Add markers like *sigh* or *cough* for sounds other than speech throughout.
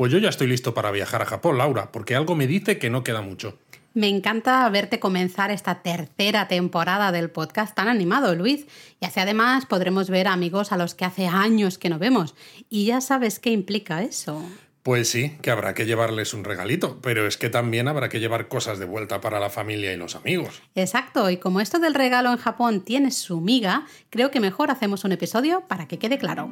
Pues yo ya estoy listo para viajar a Japón, Laura, porque algo me dice que no queda mucho. Me encanta verte comenzar esta tercera temporada del podcast tan animado, Luis. Y así además podremos ver amigos a los que hace años que no vemos. Y ya sabes qué implica eso. Pues sí, que habrá que llevarles un regalito, pero es que también habrá que llevar cosas de vuelta para la familia y los amigos. Exacto, y como esto del regalo en Japón tiene su miga, creo que mejor hacemos un episodio para que quede claro.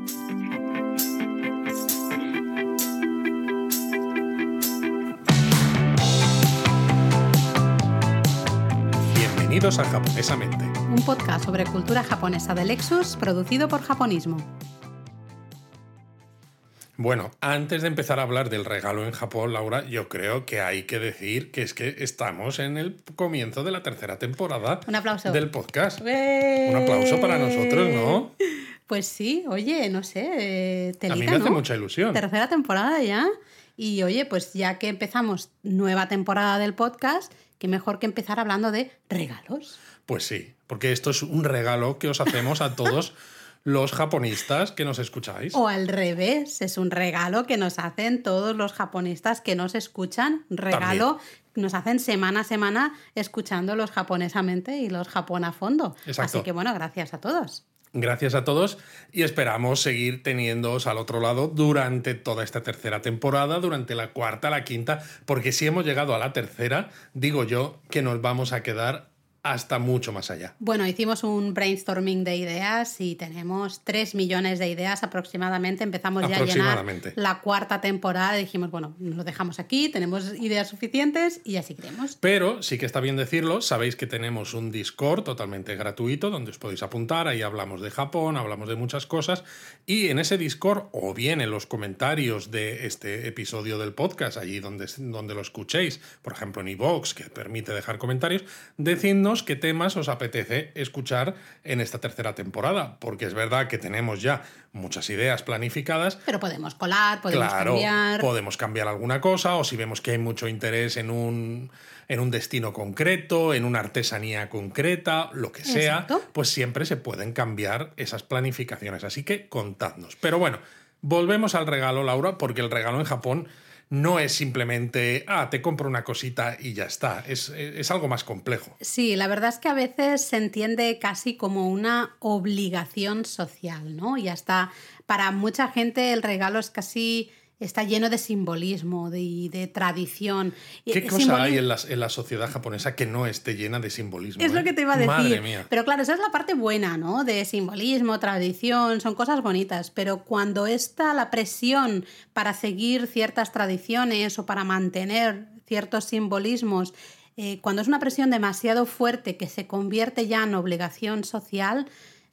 Bienvenidos a Japonesamente, Un podcast sobre cultura japonesa de Lexus producido por Japonismo. Bueno, antes de empezar a hablar del regalo en Japón, Laura, yo creo que hay que decir que es que estamos en el comienzo de la tercera temporada Un aplauso. del podcast. Un aplauso para nosotros, ¿no? *laughs* Pues sí, oye, no sé, eh, A mí me hace ¿no? mucha ilusión. Tercera temporada ya. Y oye, pues ya que empezamos nueva temporada del podcast, qué mejor que empezar hablando de regalos. Pues sí, porque esto es un regalo que os hacemos a *laughs* todos los japonistas que nos escucháis. O al revés, es un regalo que nos hacen todos los japonistas que nos escuchan. Regalo nos hacen semana a semana escuchando los japonesamente y los japón a fondo. Exacto. Así que bueno, gracias a todos. Gracias a todos y esperamos seguir teniéndoos al otro lado durante toda esta tercera temporada, durante la cuarta, la quinta, porque si hemos llegado a la tercera, digo yo que nos vamos a quedar hasta mucho más allá. Bueno, hicimos un brainstorming de ideas y tenemos 3 millones de ideas aproximadamente. Empezamos ya a llenar la cuarta temporada dijimos, bueno, lo dejamos aquí, tenemos ideas suficientes y así queremos. Pero sí que está bien decirlo, sabéis que tenemos un Discord totalmente gratuito donde os podéis apuntar, ahí hablamos de Japón, hablamos de muchas cosas y en ese Discord o bien en los comentarios de este episodio del podcast, allí donde, donde lo escuchéis, por ejemplo en iVoox, que permite dejar comentarios, decidnos qué temas os apetece escuchar en esta tercera temporada, porque es verdad que tenemos ya muchas ideas planificadas, Pero podemos colar, podemos claro, cambiar. podemos cambiar alguna cosa o si vemos que hay mucho interés en un, en un destino concreto, en una artesanía concreta, lo que sea, Exacto. pues siempre se pueden cambiar esas planificaciones. Así que contadnos. Pero bueno, volvemos al regalo, Laura, porque el regalo en Japón no es simplemente, ah, te compro una cosita y ya está. Es, es algo más complejo. Sí, la verdad es que a veces se entiende casi como una obligación social, ¿no? Y hasta para mucha gente el regalo es casi está lleno de simbolismo, de, de tradición. ¿Qué cosa simboli- hay en la, en la sociedad japonesa que no esté llena de simbolismo? Es lo eh? que te iba a decir. Madre mía. Pero claro, esa es la parte buena, ¿no? De simbolismo, tradición, son cosas bonitas. Pero cuando está la presión para seguir ciertas tradiciones o para mantener ciertos simbolismos, eh, cuando es una presión demasiado fuerte que se convierte ya en obligación social,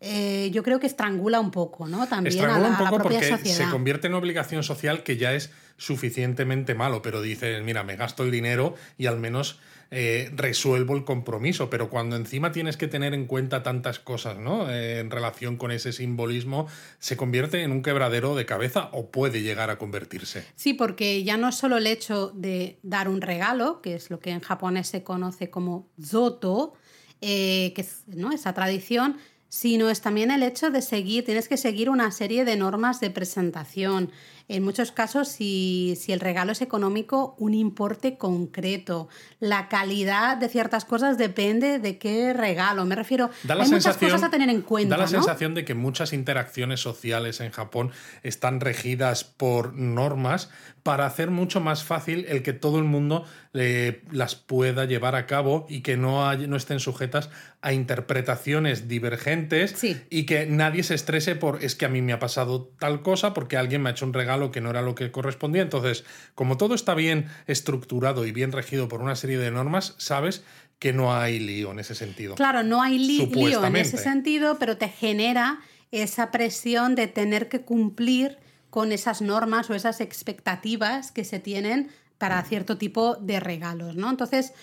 eh, yo creo que estrangula un poco, ¿no? También a Estrangula la, un a la poco propia porque sociedad. se convierte en obligación social que ya es suficientemente malo, pero dices, mira, me gasto el dinero y al menos eh, resuelvo el compromiso, pero cuando encima tienes que tener en cuenta tantas cosas, ¿no? Eh, en relación con ese simbolismo, se convierte en un quebradero de cabeza o puede llegar a convertirse. Sí, porque ya no es solo el hecho de dar un regalo, que es lo que en japonés se conoce como zoto, que es ¿no? esa tradición, sino es también el hecho de seguir, tienes que seguir una serie de normas de presentación. En muchos casos, si, si el regalo es económico, un importe concreto. La calidad de ciertas cosas depende de qué regalo. Me refiero, Da la hay muchas cosas a tener en cuenta. da la ¿no? sensación de que muchas interacciones sociales en Japón están regidas por normas para hacer mucho más fácil el que todo el mundo eh, las pueda llevar a cabo y que no, hay- no estén sujetas a interpretaciones divergentes Sí. y que nadie se estrese por es que a mí me ha pasado tal cosa porque alguien me ha hecho un regalo que no era lo que correspondía. Entonces, como todo está bien estructurado y bien regido por una serie de normas, sabes que no hay lío en ese sentido. Claro, no hay lío en ese sentido, pero te genera esa presión de tener que cumplir con esas normas o esas expectativas que se tienen para cierto tipo de regalos, ¿no? Entonces,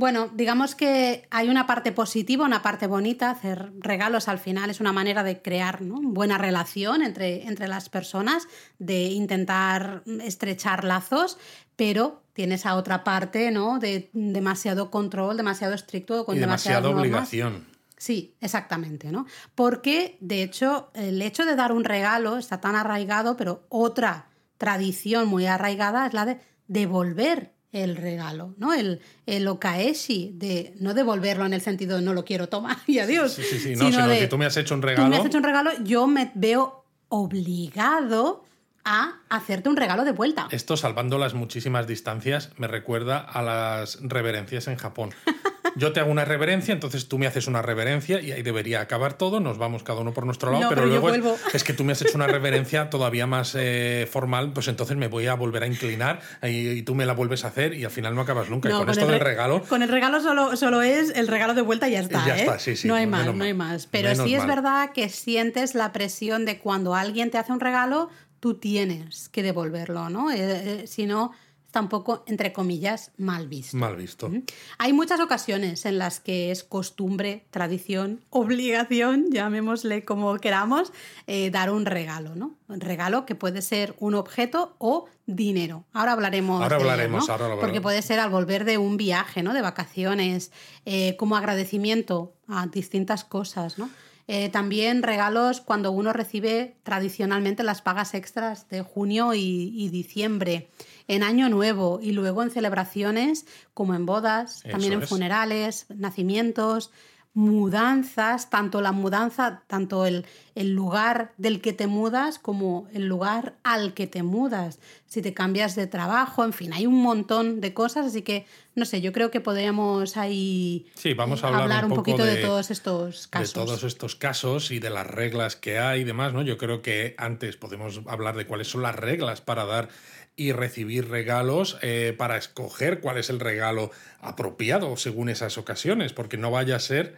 bueno, digamos que hay una parte positiva, una parte bonita. Hacer regalos al final es una manera de crear ¿no? buena relación entre, entre las personas, de intentar estrechar lazos, pero tienes a otra parte, ¿no? De demasiado control, demasiado estricto, con y demasiada obligación. Sí, exactamente, ¿no? Porque, de hecho, el hecho de dar un regalo está tan arraigado, pero otra tradición muy arraigada es la de devolver el regalo, ¿no? El, el okaeshi, de no devolverlo en el sentido de no lo quiero, toma *laughs* y adiós. Sí, sí, sí, no, sino, de, tú me has hecho un regalo. Tú me has hecho un regalo, yo me veo obligado a hacerte un regalo de vuelta. Esto, salvando las muchísimas distancias, me recuerda a las reverencias en Japón. *laughs* Yo te hago una reverencia, entonces tú me haces una reverencia y ahí debería acabar todo, nos vamos cada uno por nuestro lado, pero, luego es, que tú me has hecho una reverencia todavía más eh, formal, pues entonces me voy a volver a inclinar y, tú me la vuelves a hacer y al final no acabas nunca. y con, esto del regalo... Con el regalo solo, solo es el regalo de vuelta y ya está. Ya ¿eh? está, sí, sí. No hay más, no hay más. Pero sí es verdad que sientes la presión de cuando alguien te hace un regalo, tú tienes que devolverlo, ¿no? Eh, si no tampoco, entre comillas, mal visto. Mal visto. Hay muchas ocasiones en las que es costumbre, tradición, *laughs* obligación, llamémosle como queramos, eh, dar un regalo, ¿no? Un regalo que puede ser un objeto o dinero. Ahora hablaremos. Ahora hablaremos, ahora. Porque puede ser al volver de un viaje, ¿no? De vacaciones, eh, como agradecimiento a distintas cosas, ¿no? Eh, también regalos cuando uno recibe tradicionalmente las pagas extras de junio y diciembre en Año Nuevo y luego en celebraciones como en bodas, también en funerales, nacimientos, mudanzas, tanto la mudanza, tanto el, el, lugar del que te mudas como el lugar al que te mudas, si te cambias de trabajo, en fin, hay un montón de cosas, así que no sé, yo creo que podríamos ahí sí, vamos a hablar, un, poquito de, todos estos casos. De todos estos casos y de las reglas que hay y demás, ¿no? Yo creo que antes podemos hablar de cuáles son las reglas para dar y recibir regalos eh, para escoger cuál es el regalo apropiado según esas ocasiones, porque no vaya a ser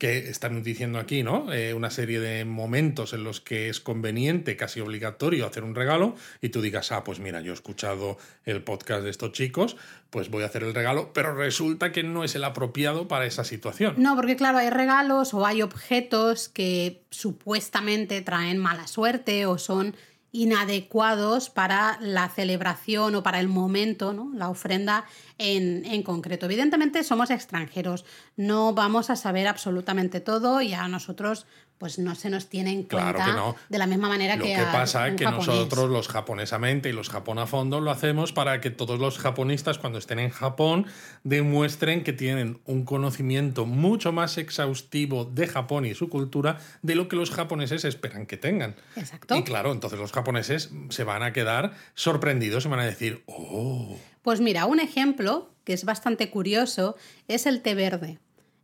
que están diciendo aquí, ¿no? Eh, una serie de momentos en los que es conveniente, casi obligatorio, hacer un regalo y tú digas, ah, pues mira, yo he escuchado el podcast de estos chicos, pues voy a hacer el regalo, pero resulta que no es el apropiado para esa situación. No, porque claro, hay regalos o hay objetos que supuestamente traen mala suerte o son inadecuados para la celebración o para el momento, ¿no? la ofrenda en, en, concreto. Evidentemente somos extranjeros, no vamos a saber absolutamente todo y a nosotros pues no se nos tiene en cuenta de la misma manera lo que, que pasa es que nosotros los japonesamente y los japón a fondo lo hacemos para que todos los japonistas cuando estén en Japón demuestren que tienen un conocimiento mucho más exhaustivo de Japón y su cultura de lo que los japoneses esperan que tengan. Exacto. Y claro, entonces los japoneses se van a quedar sorprendidos y van a decir, "Oh". Pues mira, un ejemplo que es bastante curioso es el té verde.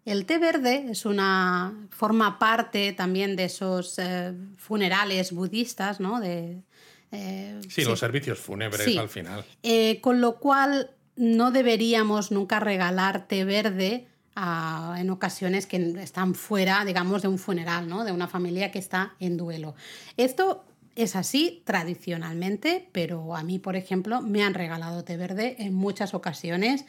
El té verde es una forma parte también de esos eh, funerales budistas, ¿no? De, eh, sí, los servicios fúnebres al final. Eh, con lo cual no deberíamos nunca regalar té verde en ocasiones que están fuera, digamos, de un funeral, ¿no? De una familia que está en duelo. Esto es así tradicionalmente, pero a mí, por ejemplo, me han regalado té verde en muchas ocasiones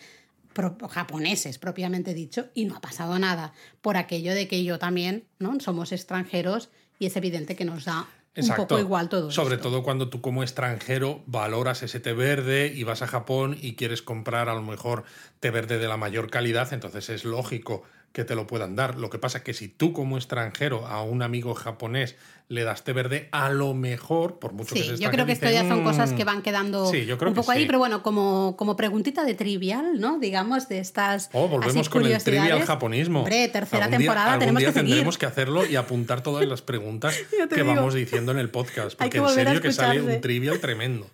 japoneses propiamente dicho, y no ha pasado nada, por aquello de que yo también, ¿no? Somos extranjeros y es evidente que nos da un poco igual todo. Sobre todo cuando tú como extranjero valoras ese té verde y vas a Japón y quieres comprar a lo mejor té verde de la mayor calidad, entonces es lógico que te lo puedan dar. Lo que pasa es que si tú como extranjero a un amigo japonés le das té verde, a lo mejor, por mucho que se yo creo que esto ya son cosas que van quedando un poco ahí, pero bueno, como, como preguntita de trivial, ¿no? Digamos, de estas. Oh, volvemos con el trivial japonismo. Hombre, tercera temporada tenemos que seguir. tendremos que hacerlo y apuntar todas las *laughs* preguntas que vamos diciendo en el podcast, porque en serio que sale un trivial *laughs* tremendo.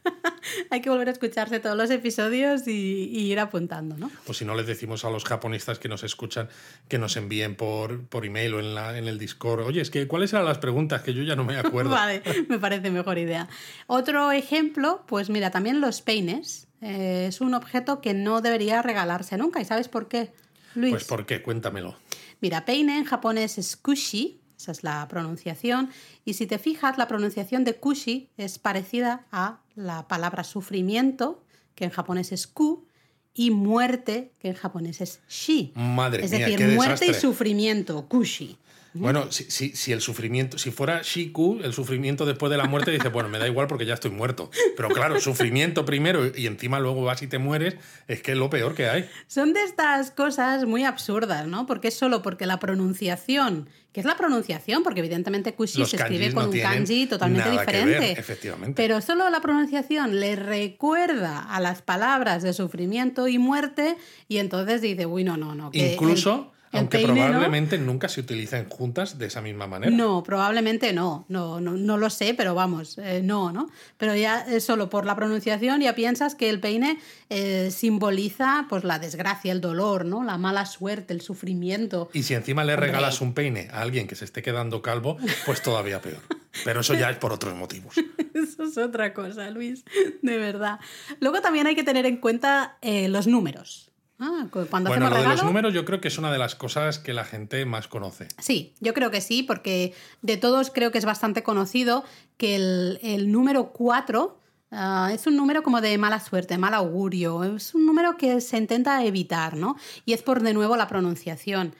Hay que volver a escucharse todos los episodios y, ir apuntando, ¿no? Pues si no les decimos a los japonistas que nos escuchan que nos envíen por, por email o en, la, en el Discord, oye, es que ¿cuáles eran las preguntas que yo ya no me *laughs* acuerdo. vale, me parece mejor idea. Otro ejemplo, pues mira, también los peines. Eh, es un objeto que no debería regalarse nunca. ¿Y sabes por qué, Luis? Pues por qué, cuéntamelo. Mira, peine en japonés es kushi, esa es la pronunciación. Y si te fijas, la pronunciación de kushi es parecida a la palabra sufrimiento, que en japonés es ku, y muerte, que en japonés es shi. Madre es mía, decir, muerte y sufrimiento, kushi. Bueno, si, si, si, el sufrimiento, si fuera Shiku, el sufrimiento después de la muerte, dice, bueno, me da igual porque ya estoy muerto. Pero claro, sufrimiento primero y encima luego vas y te mueres, es que es lo peor que hay. Son de estas cosas muy absurdas, ¿no? Porque es solo porque la pronunciación, que es la pronunciación, porque evidentemente Kushi se escribe con un kanji totalmente diferente. efectivamente. Pero solo la pronunciación le recuerda a las palabras de sufrimiento y muerte, y entonces dice, uy, no, no, no. Incluso. Aunque probablemente nunca se utilicen juntas de esa misma manera. No, probablemente no. No, no, lo sé, pero vamos, eh, no, ¿no? Pero ya es solo por la pronunciación ya piensas que el peine eh, simboliza pues la desgracia, el dolor, ¿no? La mala suerte, el sufrimiento. Y si encima le regalas un peine a alguien que se esté quedando calvo, pues todavía peor. Pero eso ya es por otros motivos. *laughs* eso es otra cosa, Luis, de verdad. Luego también hay que tener en cuenta eh, los números. Ah, cuando bueno, lo de los números yo creo que es una de las cosas que la gente más conoce. Sí, yo creo que sí, porque de todos creo que es bastante conocido que el, número 4 ah, es un número como de mala suerte, mal augurio, es un número que se intenta evitar, ¿no? Y es por de nuevo la pronunciación.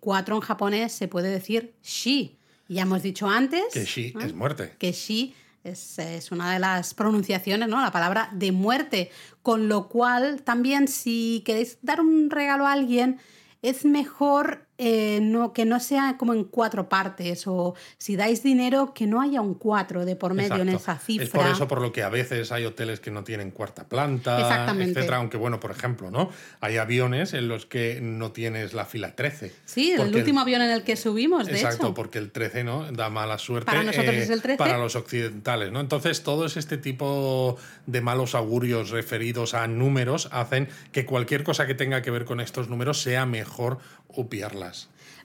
4 eh, en japonés se puede decir shi. Ya hemos dicho antes. Que shi es muerte. Que shi es, una de las pronunciaciones, ¿no? La palabra de muerte. Con lo cual, también si queréis dar un regalo a alguien, es mejor eh, no, que no sea como en cuatro partes o si dais dinero que no haya un cuatro de por medio en esa cifra. Es por eso por lo que a veces hay hoteles que no tienen cuarta planta, etcétera, aunque bueno, por ejemplo, ¿no? Hay aviones en los que no tienes la fila 13. Sí, el último avión en el que subimos, de exacto, porque el 13, ¿no? Da mala suerte para nosotros es el 13. para los occidentales, ¿no? Entonces, todo este tipo de malos augurios referidos a números hacen que cualquier cosa que tenga que ver con estos números sea mejor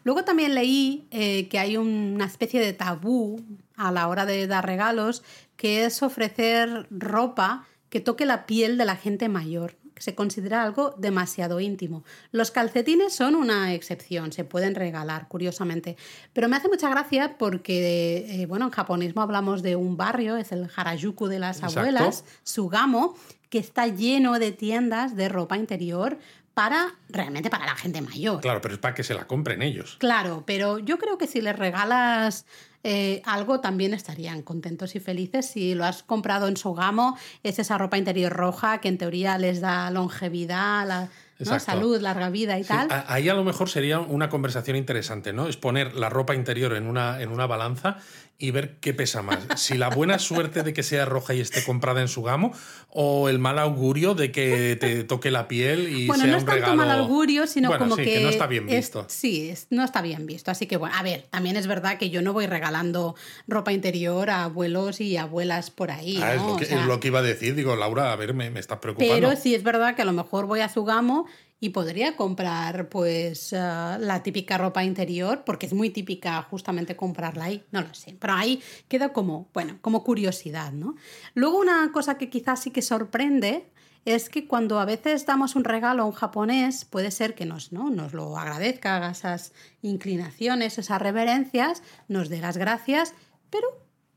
Luego también leí eh, que hay una especie de tabú a la hora de dar regalos, que es ofrecer ropa que toque la piel de la gente mayor, que se considera algo demasiado íntimo. Los calcetines son una excepción, se pueden regalar, curiosamente. Pero me hace mucha gracia porque, eh, bueno, en japonismo hablamos de un barrio, es el Harajuku de las abuelas, Sugamo, que está lleno de tiendas de ropa interior para realmente para la gente mayor. Claro, pero es para que se la compren ellos. Claro, pero yo creo que si les regalas eh, algo también estarían contentos y felices. Si lo has comprado en Sogamo, es esa ropa interior roja que en teoría les da longevidad, la, salud, larga vida y tal. Ahí a lo mejor sería una conversación interesante, ¿no? Es poner la ropa interior en una, en una balanza y ver qué pesa más. Si la buena suerte de que sea roja y esté comprada en su gamo o el mal augurio de que te toque la piel y bueno, sea no es tanto mal augurio, sino como sí, que, no está bien visto. sí, no está bien visto. Así que bueno, a ver, también es verdad que yo no voy regalando ropa interior a abuelos y abuelas por ahí. Ah, es, lo que, iba a decir. Digo, Laura, a ver, me, me estás preocupando. Pero sí es verdad que a lo mejor voy a su gamo y podría comprar pues eh, la típica ropa interior, porque es muy típica justamente comprarla ahí, no lo sé, pero ahí queda como, bueno, como curiosidad, ¿no? Luego una cosa que quizás sí que sorprende es que cuando a veces damos un regalo a un japonés, puede ser que nos, ¿no? nos lo agradezca, haga esas inclinaciones, esas reverencias, nos dé las gracias, pero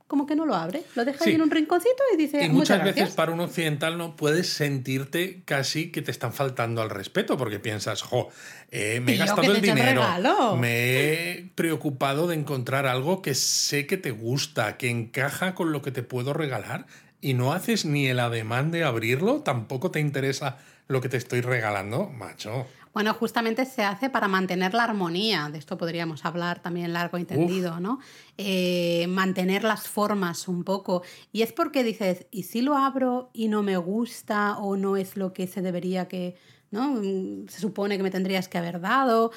como que no lo abre, lo deja ahí en un rinconcito y dice. Y muchas, veces para un occidental no puedes sentirte casi que te están faltando al respeto, porque piensas, jo, eh, me he gastado el dinero, me he preocupado de encontrar algo que sé que te gusta, que encaja con lo que te puedo regalar, y no haces ni el ademán de abrirlo, tampoco te interesa lo que te estoy regalando, macho. Bueno, justamente se hace para mantener la armonía, de esto podríamos hablar también largo y tendido, ¿no? Eh, mantener las formas un poco. Y es porque dices, ¿y si lo abro y no me gusta o no es lo que se debería que, ¿no? Se supone que me tendrías que haber dado.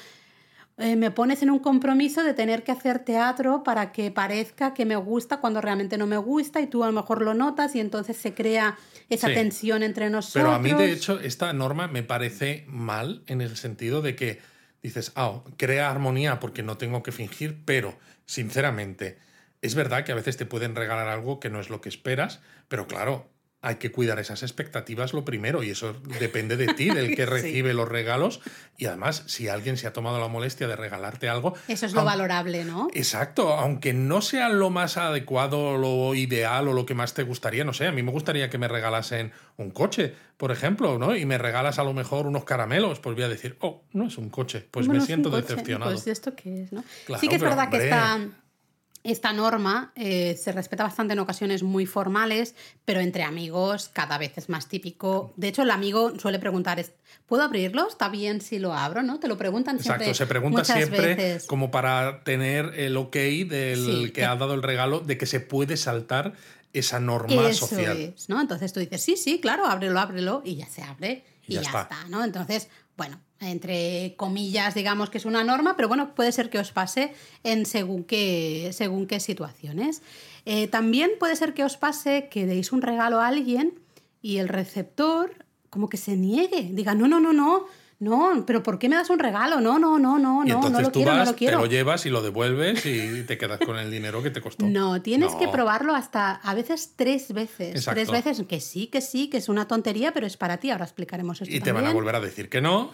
Eh, me pones en un compromiso de tener que hacer teatro para que parezca que me gusta cuando realmente no me gusta y tú a lo mejor lo notas y entonces se crea esa tensión entre nosotros. Pero a mí, de hecho, esta norma me parece mal en el sentido de que dices, ah, crea armonía porque no tengo que fingir, pero, sinceramente, es verdad que a veces te pueden regalar algo que no es lo que esperas, pero claro, hay que cuidar esas expectativas lo primero y eso *laughs* depende de ti, del que recibe los regalos y además si alguien se ha tomado la molestia de regalarte algo... Eso es lo valorable, ¿no? Exacto, aunque no sea lo más adecuado, lo ideal o lo que más te gustaría, no sé, a mí me gustaría que me regalasen un coche, por ejemplo, ¿no? Y me regalas a lo mejor unos caramelos, pues voy a decir, oh, no es un coche, pues me siento decepcionado. Pues esto qué es, ¿no? sí que es verdad que está esta norma eh, se respeta bastante en ocasiones muy formales, pero entre amigos cada vez es más típico. De hecho, el amigo suele preguntar, ¿puedo abrirlo? ¿Está bien si lo abro? ¿no? Te lo preguntan siempre. Exacto, se pregunta siempre como para tener el ok del que ha dado el regalo, de que se puede saltar esa norma Eso social. Es, ¿no? Entonces tú dices, sí, sí, claro, ábrelo, ábrelo, y ya se abre y, ya, está. ¿no? Entonces, bueno, entre comillas, digamos que es una norma, pero bueno, puede ser que os pase en según qué, según qué situaciones. Eh, también puede ser que os pase que deis un regalo a alguien y el receptor como que se niegue, diga, no, no, no, no, no, pero ¿por qué me das un regalo? No, no, no, no, no, no lo quiero, no lo quiero. Te lo llevas y lo devuelves y te quedas con el dinero que te costó. No, tienes que probarlo hasta a veces tres veces. Tres veces que sí, que sí, que es una tontería, pero es para ti. Ahora explicaremos esto. Y te van a volver a decir que no.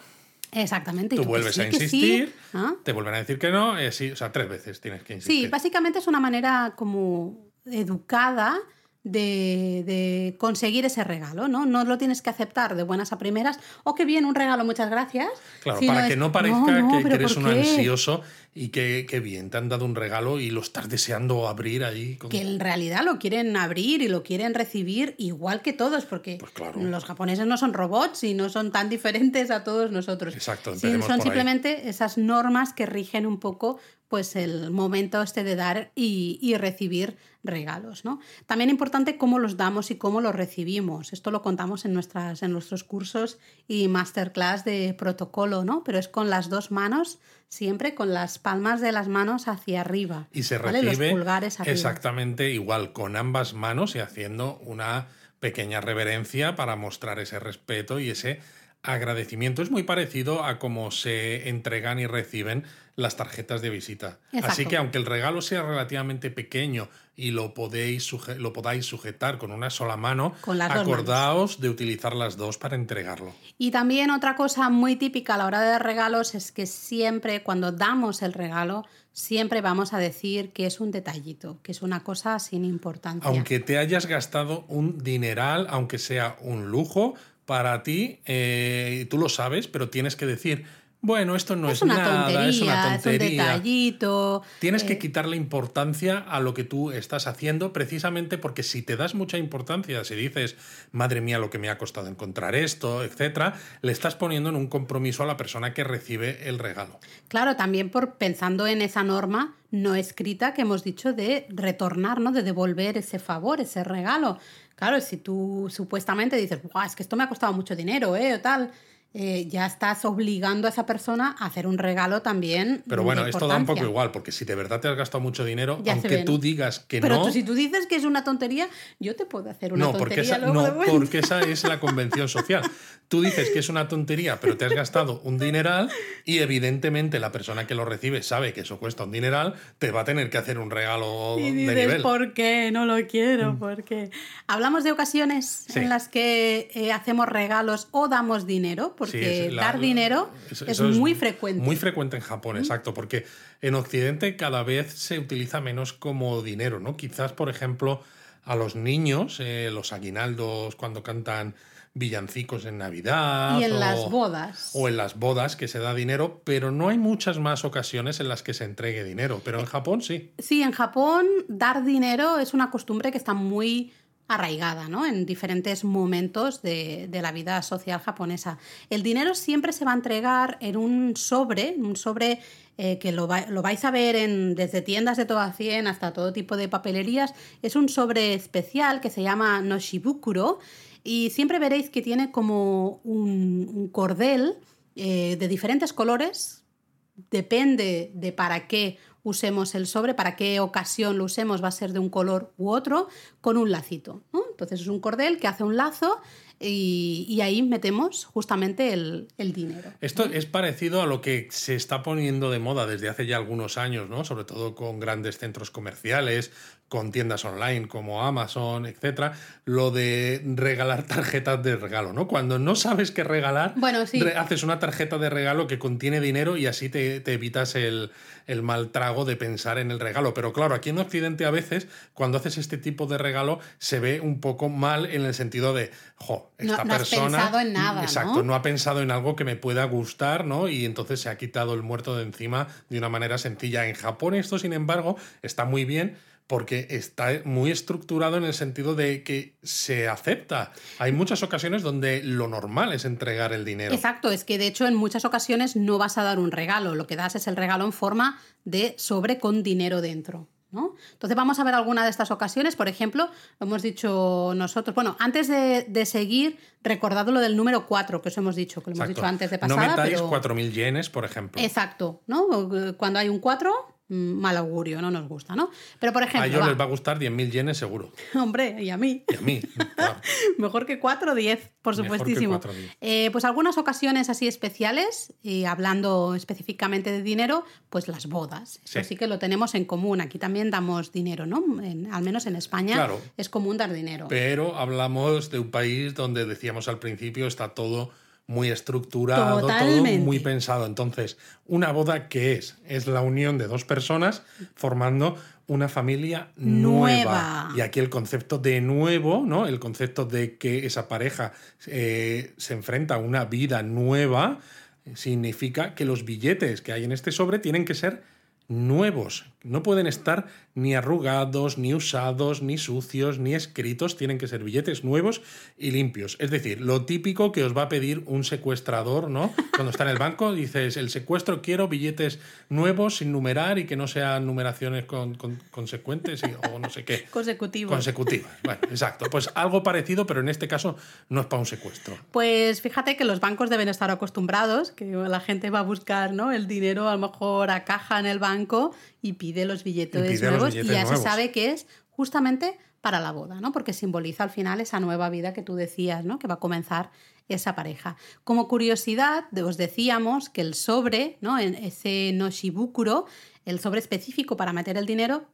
Exactamente. Tú vuelves a insistir, ¿ah? te vuelven a decir que no, eh, sí, o sea, tres veces tienes que insistir. Sí, básicamente es una manera como educada de, conseguir ese regalo, ¿no? No lo tienes que aceptar de buenas a primeras, o que bien, un regalo, muchas gracias. Claro, para que no parezca que, eres un ansioso y que, bien, te han dado un regalo y lo estás deseando abrir ahí. Que en realidad lo quieren abrir y lo quieren recibir igual que todos, porque pues claro. los japoneses no son robots y no son tan diferentes a todos nosotros. Exacto, sí, son simplemente esas normas que rigen un poco pues el momento este de dar y, recibir regalos. ¿no? También importante cómo los damos y cómo los recibimos. Esto lo contamos en, nuestras, en nuestros cursos y masterclass de protocolo, ¿no? pero es con las dos manos, siempre con las palmas de las manos hacia arriba. Y se recibe pulgares exactamente igual, con ambas manos y haciendo una pequeña reverencia para mostrar ese respeto y ese agradecimiento. Es muy parecido a cómo se entregan y reciben las tarjetas de visita. Así que aunque el regalo sea relativamente pequeño y lo, podéis lo podáis sujetar con una sola mano, acordaos de utilizar las dos para entregarlo. Y también otra cosa muy típica a la hora de regalos es que siempre cuando damos el regalo, siempre vamos a decir que es un detallito, que es una cosa sin importancia. Aunque te hayas gastado un dineral, aunque sea un lujo, para ti, eh, tú lo sabes, pero tienes que decir, bueno, esto no es, nada, es una tontería. Es un detallito. Tienes que eh. quitarle importancia a lo que tú estás haciendo, precisamente porque si te das mucha importancia, si dices, madre mía, lo que me ha costado encontrar esto, etcétera, le estás poniendo en un compromiso a la persona que recibe el regalo. Claro, también por pensando en esa norma no escrita que hemos dicho de retornar, ¿no? De devolver ese favor, ese regalo. Claro, si tú supuestamente dices, es que esto me ha costado mucho dinero, ¿eh? O tal eh, ya estás obligando a esa persona a hacer un regalo también. Pero bueno, esto da un poco igual, porque si de verdad te has gastado mucho dinero, aunque tú digas que no. Pero si tú dices que es una tontería, yo te puedo hacer una no, tontería. No, porque esa es la convención social. Tú dices que es una tontería, pero te has gastado un dineral y evidentemente la persona que lo recibe sabe que eso cuesta un dineral, te va a tener que hacer un regalo y dices, de nivel. ¿Por qué? No lo quiero, mm. porque hablamos de ocasiones en las que eh, hacemos regalos o damos dinero, porque dar dinero es, muy frecuente. Muy frecuente en Japón, exacto, porque en Occidente cada vez se utiliza menos como dinero, ¿no? Quizás, por ejemplo, a los niños, eh, los aguinaldos cuando cantan villancicos en Navidad. Y en las bodas. O en las bodas que se da dinero, pero no hay muchas más ocasiones en las que se entregue dinero. Pero en Japón sí. Sí, en Japón dar dinero es una costumbre que está muy arraigada ¿no? en diferentes momentos de, la vida social japonesa. El dinero siempre se va a entregar en un sobre, un sobre eh, que lo, vais a ver en, desde tiendas de toda 100 hasta todo tipo de papelerías. Es un sobre especial que se llama Noshibukuro y siempre veréis que tiene como un, cordel eh, de diferentes colores. Depende de para qué usemos el sobre, para qué ocasión lo usemos, va a ser de un color u otro, con un lacito. Entonces es un cordel que hace un lazo y, ahí metemos justamente el, dinero. Esto es parecido a lo que se está poniendo de moda desde hace ya algunos años, ¿no? sobre todo con grandes centros comerciales, con tiendas online como Amazon, etcétera, lo de regalar *laughs* tarjetas de regalo, ¿no? Cuando no sabes qué regalar, bueno, sí. haces una tarjeta de regalo que contiene dinero y así te, evitas el, el, mal trago de pensar en el regalo. Pero claro, aquí en Occidente a veces, cuando haces este tipo de regalo, se ve un poco mal en el sentido de, jo, esta no, persona. No has pensado en nada. Exacto, ¿no? ha pensado en algo que me pueda gustar, ¿no? Y entonces se ha quitado el muerto de encima de una manera sencilla. En Japón, esto, sin embargo, está muy bien porque está muy estructurado en el sentido de que se acepta. Hay muchas ocasiones donde lo normal es entregar el dinero. Exacto, es que de hecho en muchas ocasiones no vas a dar un regalo, lo que das es el regalo en forma de sobre con dinero dentro. ¿no? Entonces vamos a ver alguna de estas ocasiones, por ejemplo, lo hemos dicho nosotros, bueno, antes de, seguir, recordad lo del número 4, que os hemos dicho, que lo hemos dicho antes de pasada. No metáis 4.000 yenes, por ejemplo. Exacto, ¿no? Cuando hay un 4, Mm, mal augurio, no nos gusta, ¿no? Pero por ejemplo. A ellos les va a gustar 10.000 yenes seguro. *laughs* Hombre, y a mí. Y a mí. *laughs* Mejor que 4 o 10, por supuestísimo. Eh, pues algunas ocasiones así especiales, y hablando específicamente de dinero, pues las bodas. Sí. Así que lo tenemos en común. Aquí también damos dinero, ¿no? al menos en España es común dar dinero. Pero hablamos de un país donde decíamos al principio está todo muy estructurado, todo muy pensado. Entonces, una boda, ¿qué es? Es la unión de dos personas formando una familia nueva. Y aquí el concepto de nuevo, ¿no? El concepto de que esa pareja eh, se enfrenta a una vida nueva, significa que los billetes que hay en este sobre tienen que ser nuevos. No pueden estar ni arrugados, ni usados, ni sucios, ni escritos. Tienen que ser billetes nuevos y limpios. Es decir, lo típico que os va a pedir un secuestrador, ¿no? Cuando está en el banco, dices, el secuestro quiero billetes nuevos sin numerar y que no sean numeraciones con, consecuentes o no sé qué. Consecutivas. Consecutivas. Bueno, exacto. Pues algo parecido, pero en este caso no es para un secuestro. Pues fíjate que los bancos deben estar acostumbrados, que la gente va a buscar ¿no? el dinero a lo mejor a caja en el banco y pide los billetes nuevos y ya se sabe que es justamente para la boda, ¿no? Porque simboliza al final esa nueva vida que tú decías, ¿no? Que va a comenzar esa pareja. Como curiosidad, os decíamos que el sobre, ¿no? En ese noshibukuro, el sobre específico para meter el dinero,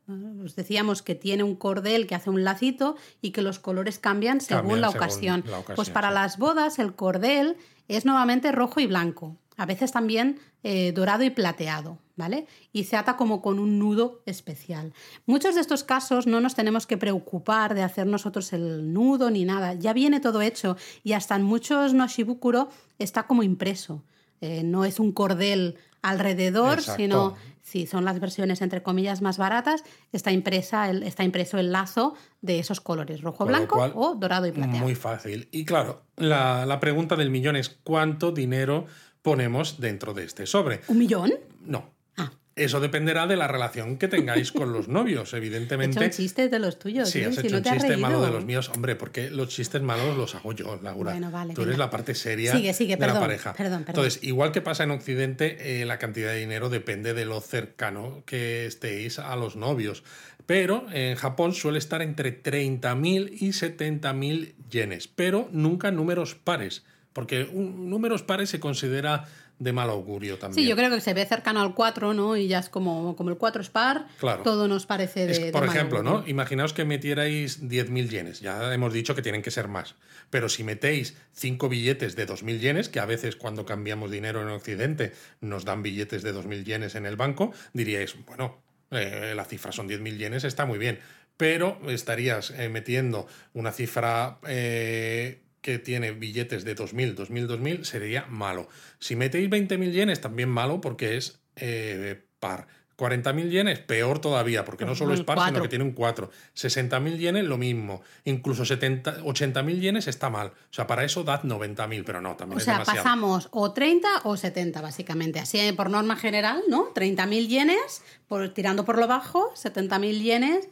os decíamos que tiene un cordel que hace un lacito y que los colores cambian según, la, ocasión. Pues para las bodas el cordel es nuevamente rojo y blanco, a veces también eh, dorado y plateado, ¿vale? Y se ata como con un nudo especial. Muchos de estos casos no nos tenemos que preocupar de hacer nosotros el nudo ni nada, ya viene todo hecho y hasta en muchos noshibukuro está como impreso. Eh, no es un cordel alrededor, sino si son las versiones entre comillas más baratas, está, impresa el, está impreso el lazo de esos colores, rojo, blanco o dorado y plateado. Muy fácil. Y claro, la, la pregunta del millón es ¿cuánto dinero ponemos dentro de este sobre. ¿Un millón? No. Ah. Eso dependerá de la relación que tengáis con los novios, evidentemente. *laughs* He hecho un chiste de los tuyos. Sí, ¿eh? has si hecho no un chiste malo de los míos. Hombre, porque los chistes malos los hago yo, Laura. Bueno, vale, Tú eres la parte seria sigue, sigue, de la pareja. Perdón, perdón. Entonces, igual que pasa en Occidente, eh, la cantidad de dinero depende de lo cercano que estéis a los novios. Pero en Japón suele estar entre 30.000 y 70.000 yenes, pero nunca números pares. Porque un, números pares se considera de mal augurio también. Sí, yo creo que se ve cercano al 4, ¿no? Y ya es como, como el 4 es par, todo nos parece de. por ejemplo, ¿no? Imaginaos que metierais 10.000 yenes, ya hemos dicho que tienen que ser más. Pero si metéis 5 billetes de 2.000 yenes, que a veces cuando cambiamos dinero en Occidente nos dan billetes de 2.000 yenes en el banco, diríais, bueno, eh, la cifra son 10.000 yenes, está muy bien. Pero estarías eh, metiendo una cifra. Eh, que tiene billetes de 2.000, 2.000, 2.000, sería malo. Si metéis 20.000 yenes, también malo porque es eh, par. 40.000 yenes, peor todavía, porque no solo es par, sino que tiene un 4. 60.000 yenes, lo mismo. Incluso 80.000 yenes está mal. O sea, para eso dad 90.000, pero no, también o sea, pasamos o 30 o 70, básicamente. Así, por norma general, ¿no? 30.000 yenes, por, tirando por lo bajo, 70.000 yenes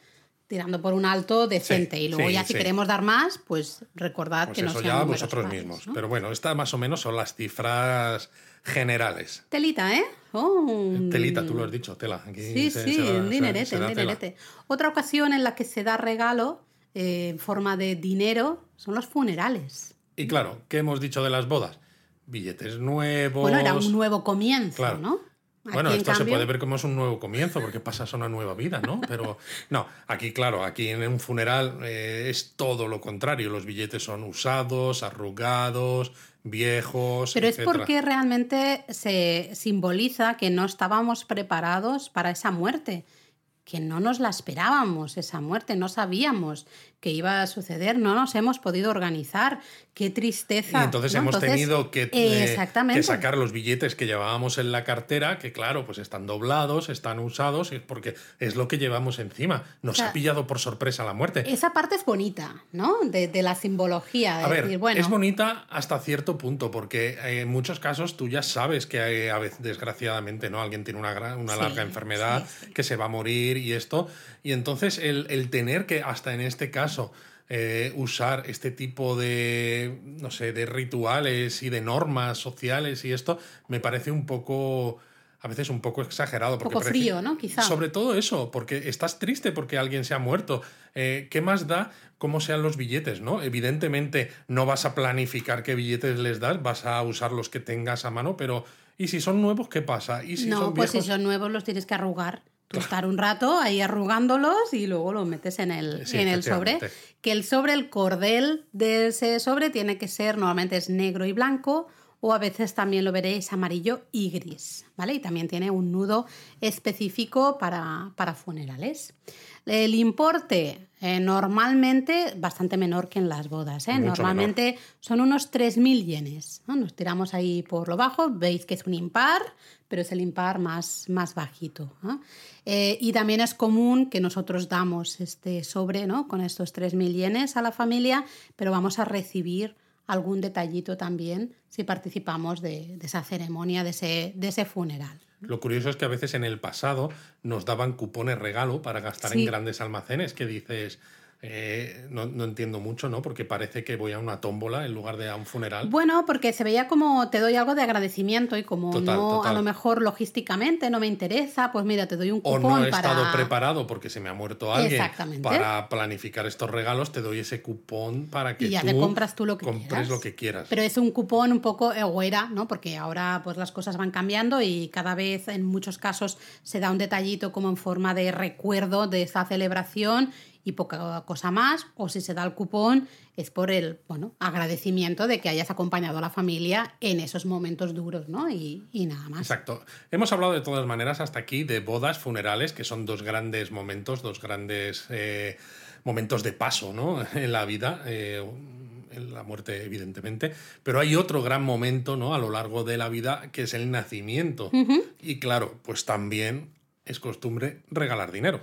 tirando por un alto decente. y luego ya si queremos dar más, pues recordad pues que no eso ya vosotros mismos. Pero bueno, estas más o menos son las cifras generales. Telita, ¿eh? Oh. Telita, tú lo has dicho, tela. sí, sí, un dinerete, un dinerete. Otra ocasión en la que se da regalo eh, en forma de dinero son los funerales. Y claro, ¿qué hemos dicho de las bodas? Billetes nuevos. Bueno, era un nuevo comienzo, ¿no? Bueno, esto se puede ver como es un nuevo comienzo, porque pasas a una nueva vida, ¿no? Pero no, aquí, claro, aquí en un funeral eh, es todo lo contrario. Los billetes son usados, arrugados, viejos. Pero es porque realmente se simboliza que no estábamos preparados para esa muerte que no nos la esperábamos, esa muerte, no sabíamos que iba a suceder, no nos hemos podido organizar, qué tristeza. Y entonces hemos tenido que, eh, que, sacar los billetes que llevábamos en la cartera, que claro, pues están doblados, están usados, porque es lo que llevamos encima. Nos ha pillado por sorpresa la muerte. Esa parte es bonita, ¿no? De, la simbología. a ver, bueno, es bonita hasta cierto punto, porque en muchos casos tú ya sabes que a veces, desgraciadamente, ¿no? Alguien tiene una, una larga enfermedad, que se va a morir y esto. Y entonces el, el tener que, hasta en este caso, eh, usar este tipo de, no sé, de rituales y de normas sociales y esto, me parece un poco a veces un poco exagerado. Un poco frío, ¿no? Quizá. Sobre todo eso, porque estás triste porque alguien se ha muerto. Eh, ¿Qué más da cómo sean los billetes, no? Evidentemente no vas a planificar qué billetes les das, vas a usar los que tengas a mano, pero ¿y si son nuevos, qué pasa? ¿Y si no, pues si son nuevos los tienes que arrugar. Tú estar un rato ahí arrugándolos y luego los metes en el, en el sobre. Que el sobre, el cordel de ese sobre tiene que ser, normalmente es negro y blanco, o a veces también lo veréis amarillo y gris, ¿vale? Y también tiene un nudo específico para, para funerales. El importe eh, normalmente bastante menor que en las bodas. ¿eh? Normalmente son unos 3.000 yenes. Nos tiramos ahí por lo bajo, veis que es un impar, pero es el impar más, más bajito. Eh, y también es común que nosotros damos este sobre ¿no? con estos 3.000 yenes a la familia, pero vamos a recibir algún detallito también si participamos de, de esa ceremonia, de ese, de ese funeral. Lo curioso es que a veces en el pasado nos daban cupones regalo para gastar en grandes almacenes, que dices, eh, no, entiendo mucho, ¿no? Porque parece que voy a una tómbola en lugar de a un funeral. Bueno, porque se veía como te doy algo de agradecimiento y como no, a lo mejor logísticamente no me interesa, pues mira, te doy un cupón. O no he estado preparado porque se me ha muerto alguien para planificar estos regalos, te doy ese cupón para que y ya tú te compras tú lo que compres quieras. lo que quieras. Pero es un cupón un poco egoera, ¿no? Porque ahora pues las cosas van cambiando y cada vez en muchos casos se da un detallito como en forma de recuerdo de esa celebración y poca cosa más, o si se da el cupón es por el bueno, agradecimiento de que hayas acompañado a la familia en esos momentos duros, ¿no? Y, nada más. Exacto. Hemos hablado de todas maneras hasta aquí de bodas, funerales, que son dos grandes momentos, dos grandes eh, momentos de paso, ¿no? *laughs* En la vida. Eh, en la muerte, evidentemente, pero hay otro gran momento ¿no? a lo largo de la vida que es el nacimiento. Y claro, pues también es costumbre regalar dinero.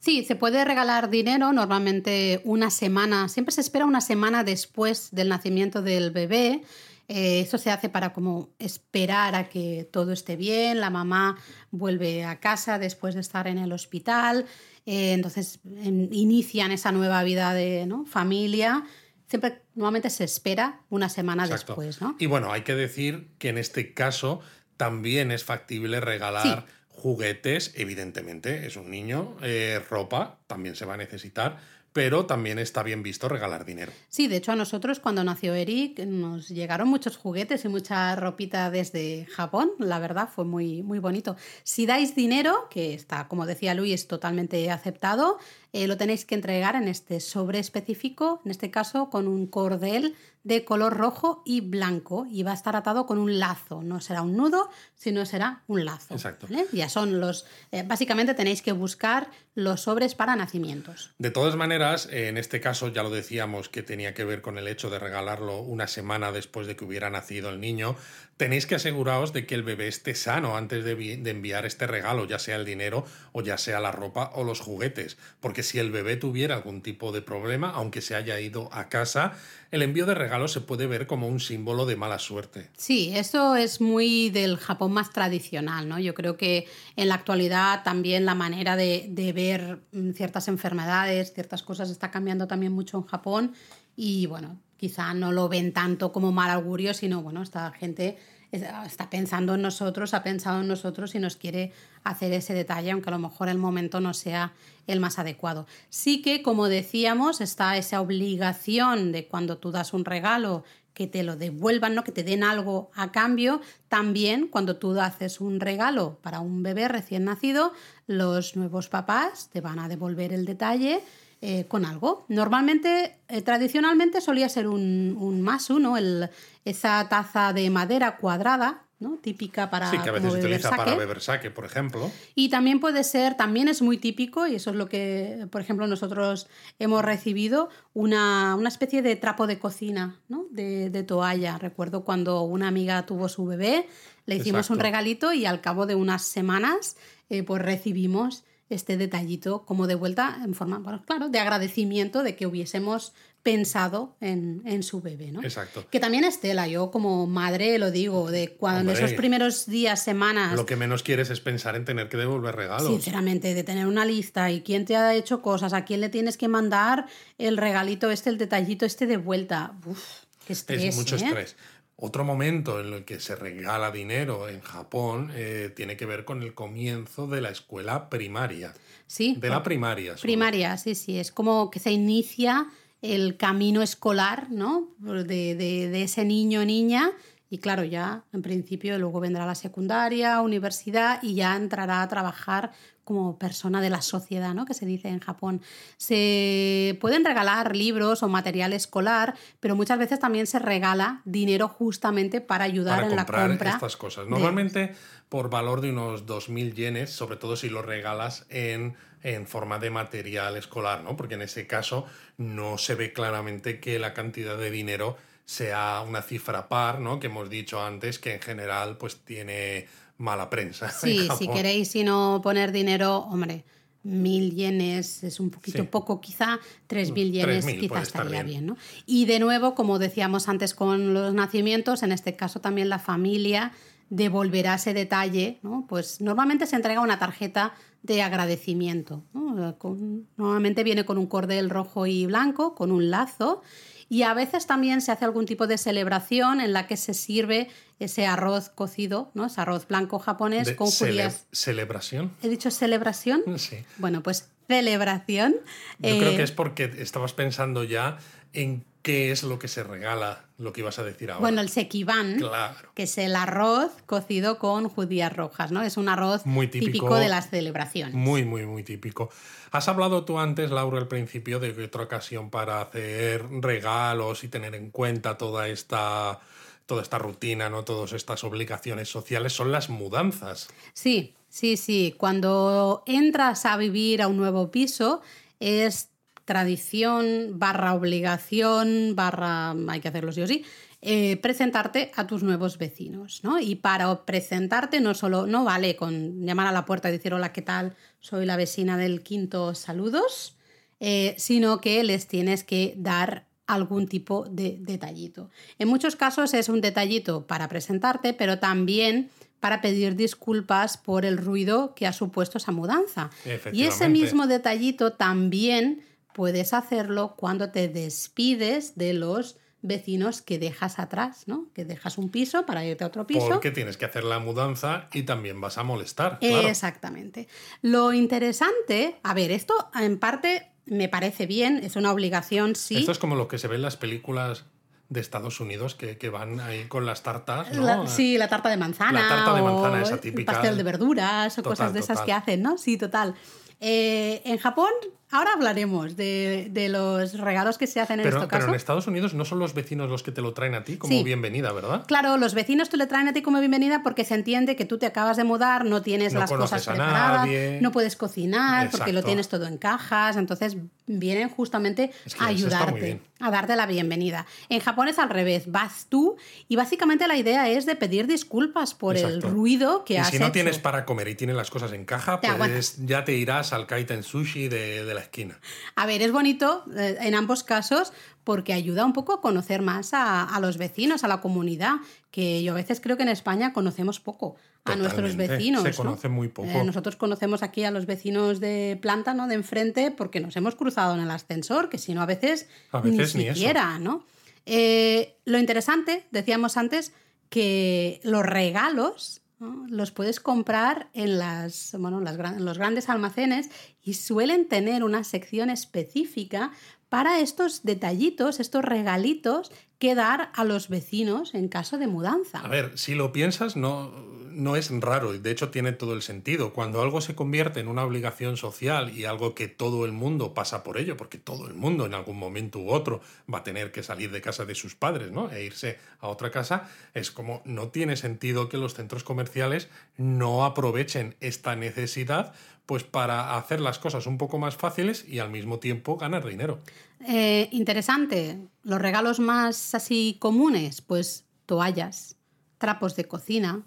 Sí, se puede regalar dinero normalmente una semana, siempre se espera una semana después del nacimiento del bebé. Eh, eso se hace para como esperar a que todo esté bien, la mamá vuelve a casa después de estar en el hospital, eh, entonces inician esa nueva vida de familia. Siempre normalmente se espera una semana después. ¿no? Y bueno, hay que decir que en este caso también es factible regalar juguetes, evidentemente, es un niño, eh, ropa también se va a necesitar, pero también está bien visto regalar dinero. Sí, de hecho a nosotros cuando nació Eric nos llegaron muchos juguetes y mucha ropita desde Japón, la verdad fue muy, muy bonito. Si dais dinero, que está, como decía Luis, totalmente aceptado, eh, lo tenéis que entregar en este sobre específico, en este caso con un cordel de color rojo y blanco y va a estar atado con un lazo, no será un nudo, sino será un lazo. Exacto. Ya son los, eh, básicamente tenéis que buscar los sobres para nacimientos. De todas maneras, en este caso ya lo decíamos que tenía que ver con el hecho de regalarlo una semana después de que hubiera nacido el niño, tenéis que aseguraros de que el bebé esté sano antes de, enviar este regalo, ya sea el dinero o ya sea la ropa o los juguetes, porque si el bebé tuviera algún tipo de problema, aunque se haya ido a casa, el envío de regalos se puede ver como un símbolo de mala suerte. Sí, eso es muy del Japón más tradicional, ¿no? Yo creo que en la actualidad también la manera de, de ver mm, ciertas enfermedades, ciertas cosas está cambiando también mucho en Japón y bueno, quizá no lo ven tanto como mal augurio, sino bueno, esta gente está pensando en nosotros, ha pensado en nosotros y nos quiere hacer ese detalle, aunque a lo mejor el momento no sea el más adecuado. Sí que, como decíamos, está esa obligación de cuando tú das un regalo que te lo devuelvan, ¿no? que te den algo a cambio. También cuando tú haces un regalo para un bebé recién nacido, los nuevos papás te van a devolver el detalle eh, con algo. Normalmente, eh, tradicionalmente solía ser un, un más uno, el, esa taza de madera cuadrada ¿no? típica para Sí, que a veces se utiliza sake. para beber saque, por ejemplo. Y también puede ser, también es muy típico, y eso es lo que, por ejemplo, nosotros hemos recibido, una, una especie de trapo de cocina, ¿no? de, de toalla. Recuerdo cuando una amiga tuvo su bebé, le hicimos un regalito y al cabo de unas semanas, eh, pues recibimos este detallito como de vuelta en forma, bueno, claro, de agradecimiento de que hubiésemos pensado en, en su bebé, ¿no? Exacto. Que también es tela, yo como madre lo digo, de cuando Hombre. esos primeros días, semanas, Lo que menos quieres es pensar en tener que devolver regalos. Sinceramente, de tener una lista y quién te ha hecho cosas, a quién le tienes que mandar el regalito este, el detallito este de vuelta. Uf, qué estrés. es mucho ¿eh? estrés. Otro momento en el que se regala dinero en Japón eh, tiene que ver con el comienzo de la escuela primaria. Sí, De la primaria. primaria, sí, sí. Es como que se inicia el camino escolar, ¿no? De, de- de ese niño o niña. Y claro, ya en principio luego vendrá la secundaria, universidad y ya entrará a trabajar como persona de la sociedad, ¿no? Que se dice en Japón. Se pueden regalar libros o material escolar, pero muchas veces también se regala dinero justamente para ayudar para en la comprar compra. estas cosas. de- Normalmente por valor de unos 2.000 yenes, sobre todo si lo regalas en, en forma de material escolar, ¿no? Porque en ese caso no se ve claramente que la cantidad de dinero sea una cifra par, ¿no? Que hemos dicho antes que en general pues tiene mala prensa. en Sí, *laughs* si queréis, si no poner dinero, hombre, mil yenes es un poquito Sí. poco, quizá tres mil yenes 3.000 quizá estaría bien. bien. ¿no? Y de nuevo, como decíamos antes con los nacimientos, en este caso también la familia devolverá ese detalle, ¿no? Pues normalmente se entrega una tarjeta de agradecimiento. ¿no? Con- normalmente viene con un cordel rojo y blanco, con un lazo. Y a veces también se hace algún tipo de celebración en la que se sirve ese arroz cocido, ¿no? Ese arroz blanco japonés De con judías. ¿Celebración? ¿He dicho celebración? Sí. Bueno, pues celebración. Yo Eh, creo que es porque estabas pensando ya en qué es lo que se regala, lo que ibas a decir ahora. Bueno, el sekiban, Claro. que es el arroz cocido con judías rojas, ¿no? Es un arroz Muy típico. de las celebraciones. Muy, muy, muy típico. Has hablado tú antes, Laura, al principio, de que otra ocasión para hacer regalos y tener en cuenta toda esta, toda esta rutina, ¿no? Todas estas obligaciones sociales son las mudanzas. Sí, sí, sí. Cuando entras a vivir a un nuevo piso, es tradición barra obligación barra hay que hacerlo sí o sí eh, presentarte a tus nuevos vecinos, ¿no? Y para presentarte no solo no vale con llamar a la puerta y decir hola qué tal soy la vecina del quinto saludos, eh, sino que les tienes que dar algún tipo de detallito. En muchos casos es un detallito para presentarte, pero también para pedir disculpas por el ruido que ha supuesto esa mudanza. Y ese mismo detallito también puedes hacerlo cuando te despides de los vecinos que dejas atrás, ¿no? Que dejas un piso para irte a otro piso. Porque tienes que hacer la mudanza y también vas a molestar. Claro. Exactamente. Lo interesante, a ver, esto en parte me parece bien, es una obligación, sí. Esto es como lo que se ve en las películas de Estados Unidos que, que van ahí con las tartas, ¿no? La- sí, la tarta de manzana. La tarta de o manzana, esa el típica. pastel de verduras o Total, cosas de esas que hacen, ¿no? Sí, total. Eh, en Japón, ahora hablaremos de, de los regalos que se hacen en Pero, este pero caso. en Estados Unidos no son los vecinos los que te lo traen a ti como Sí. bienvenida, ¿verdad? Claro, los vecinos te le traen a ti como bienvenida porque se entiende que tú te acabas de mudar, no tienes No las cosas preparadas, nadie. no puedes cocinar porque lo Exacto. tienes todo en cajas, entonces vienen justamente Es que a ayudarte, a darte la bienvenida. En Japón es al revés, vas tú y básicamente la idea es de pedir disculpas por el Exacto. ruido que y has si no hecho. tienes para comer y tienes las cosas en caja, Te pues aguantas. ya te irás al kaiten sushi de, de la esquina. A ver, es bonito eh, en ambos casos porque ayuda un poco a conocer más a, a los vecinos, a la comunidad, que yo a veces creo que en España conocemos poco a nuestros vecinos. se ¿no? conoce muy poco. Eh, nosotros conocemos aquí a los vecinos de planta, ¿no? De enfrente, porque nos hemos cruzado en el ascensor, que si no a veces, A veces ni ni eso. siquiera, ¿no? Eh, lo interesante, decíamos antes, que los regalos los puedes comprar en, las, bueno, en los grandes almacenes y suelen tener una sección específica para estos detallitos, estos regalitos que dar a los vecinos en caso de mudanza. A ver, si lo piensas, no, no es raro y de hecho tiene todo el sentido. Cuando algo se convierte en una obligación social y algo que todo el mundo pasa por ello, porque todo el mundo en algún momento u otro va a tener que salir de casa de sus padres ¿no? e irse a otra casa, es como no tiene sentido que los centros comerciales no aprovechen esta necesidad pues para hacer las cosas un poco más fáciles y al mismo tiempo ganar dinero. Eh, interesante. Los regalos más así comunes, pues toallas, trapos de cocina,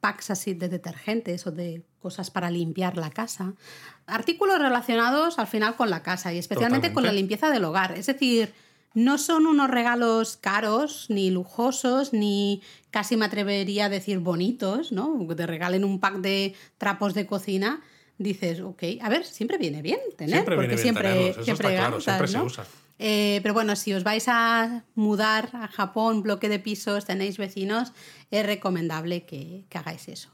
packs así de detergentes o de cosas para limpiar la casa. Artículos relacionados al final con la casa y especialmente con la limpieza del hogar. Es decir, no son unos regalos caros, ni lujosos, ni casi me atrevería a decir bonitos, ¿no? Que te regalen un pack de trapos de cocina. Dices, ok, a ver, siempre viene bien tener, siempre porque viene bien siempre, tenerlos, siempre claro, gastas, siempre usa. Eh, pero bueno, si os vais a mudar a Japón, bloque de pisos, tenéis vecinos, es recomendable que, que hagáis eso.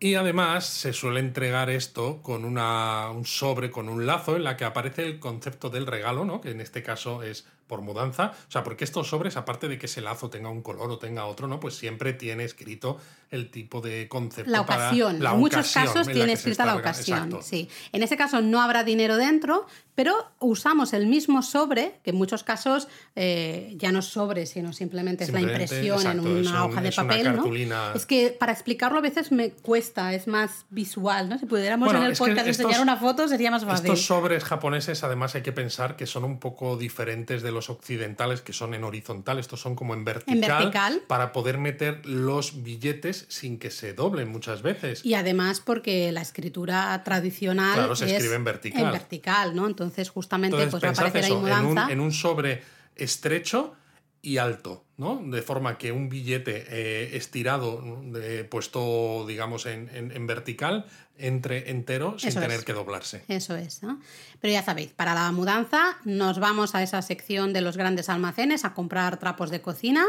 Y además se suele entregar esto con una, un sobre, con un lazo, en la que aparece el concepto del regalo, ¿no? que en este caso es por mudanza. O sea, porque estos sobres, aparte de que ese lazo tenga un color o tenga otro, ¿no? Pues siempre tiene escrito el tipo de concepto. La para ocasión. la en muchos ocasión casos en tiene escrita la ocasión. Exacto. Sí. En este caso no habrá dinero dentro, pero usamos el mismo sobre, que en muchos casos eh, ya no es sobre, sino simplemente es la impresión exacto, en una un- hoja de papel. ¿no? Es que para explicarlo a veces me cuesta, es más visual. ¿no? Si pudiéramos Bueno, en el podcast estos- enseñar una foto sería más fácil. Estos sobres japoneses, además, hay que pensar que son un poco diferentes de los occidentales, que son en horizontal. Estos son como en vertical, vertical. para poder meter los billetes sin que se doblen muchas veces. Y además porque la escritura tradicional Claro, se es escribe en vertical. en vertical, ¿no? Entonces justamente Entonces, pues va a ahí eso, en un, mudanza. en un sobre estrecho y alto, ¿no? De forma que un billete eh, estirado, de- puesto, digamos, en, en- en vertical, entre entero sin Eso tener es. que doblarse. Eso es, ¿no? Pero ya sabéis, para la mudanza nos vamos a esa sección de los grandes almacenes a comprar trapos de cocina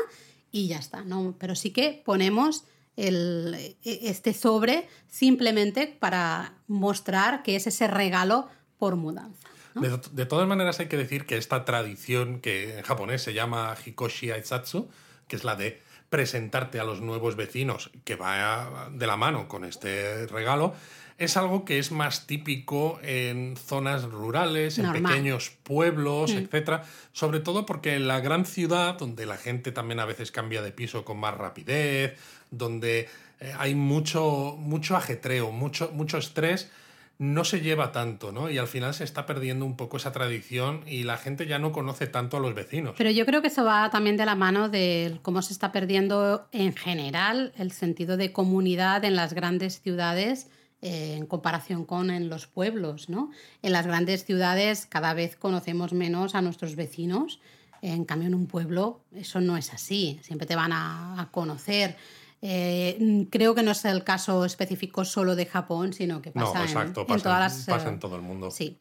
y ya está, ¿no? Pero sí que ponemos el, e- este sobre simplemente para mostrar que es ese regalo por mudanza. ¿no? De, de todas maneras, hay que decir que esta tradición que en japonés se llama Hikoshi Aizatsu, que es la de presentarte a los nuevos vecinos, que va de la mano con este regalo, es algo que es más típico en zonas rurales, en Normal. Mm. pequeños pueblos, etcétera, sobre todo porque en la gran ciudad, donde la gente también a veces cambia de piso con más rapidez, donde eh, hay mucho, mucho ajetreo, mucho, mucho estrés, no se lleva tanto, ¿no? Y al final se está perdiendo un poco esa tradición y la gente ya no conoce tanto a los vecinos. Pero yo creo que eso va también de la mano de cómo se está perdiendo en general el sentido de comunidad en las grandes ciudades eh, en comparación con en los pueblos, ¿no? En las grandes ciudades cada vez conocemos menos a nuestros vecinos, en cambio en un pueblo eso no es así, siempre te van a, a conocer. Eh, creo que no es el caso específico solo de Japón, sino que no, pasa, en- exacto, en, pasa, todas las... pasa eh, en todo el mundo. Sí.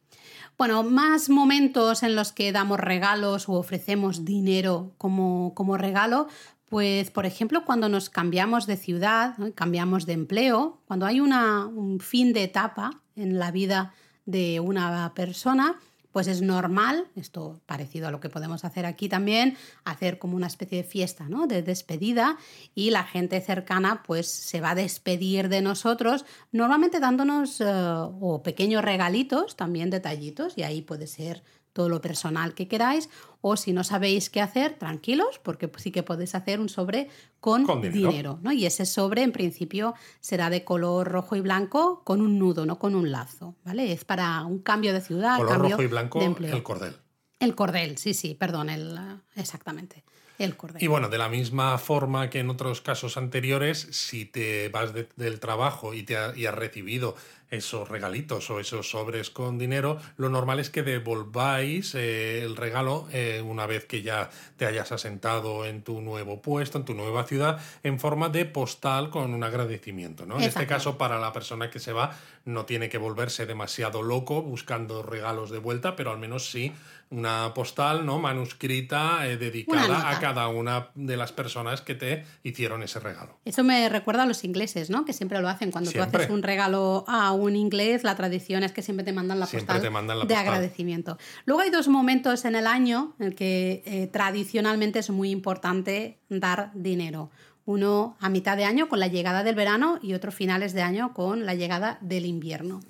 Bueno, más momentos en los que damos regalos o ofrecemos dinero como, como regalo, pues por ejemplo cuando nos cambiamos de ciudad, ¿no? cambiamos de empleo, cuando hay una, un fin de etapa en la vida de una persona, pues es normal, esto parecido a lo que podemos hacer aquí también, hacer como una especie de fiesta, ¿no? De despedida y la gente cercana pues se va a despedir de nosotros, normalmente dándonos eh, o pequeños regalitos, también detallitos, y ahí puede ser todo lo personal que queráis, o si no sabéis qué hacer, tranquilos, porque sí que podéis hacer un sobre con, Con dinero. dinero, ¿no? Y ese sobre en principio será de color rojo y blanco con un nudo, no con un lazo, ¿vale? Es para un cambio de ciudad, Color cambio rojo y blanco, de empleo. el cordel. El cordel, sí, sí, perdón, el, exactamente, el. Y bueno, de la misma forma que en otros casos anteriores, si te vas de- del trabajo y, te ha- y has recibido esos regalitos o esos sobres con dinero, lo normal es que devolváis eh, el regalo eh, una vez que ya te hayas asentado en tu nuevo puesto, en tu nueva ciudad, en forma de postal con un agradecimiento. ¿no? En este caso, para la persona que se va, no tiene que volverse demasiado loco buscando regalos de vuelta, pero al menos sí una postal no manuscrita eh, dedicada a cada una de las personas que te hicieron ese regalo. Eso me recuerda a los ingleses, ¿no? Que siempre lo hacen cuando tú haces un regalo a un inglés, la tradición es que siempre te mandan la Siempre postal te mandan la de postal. agradecimiento. Luego hay dos momentos en el año en el que eh, tradicionalmente es muy importante dar dinero. Uno a mitad de año con la llegada del verano y otro finales de año con la llegada del invierno.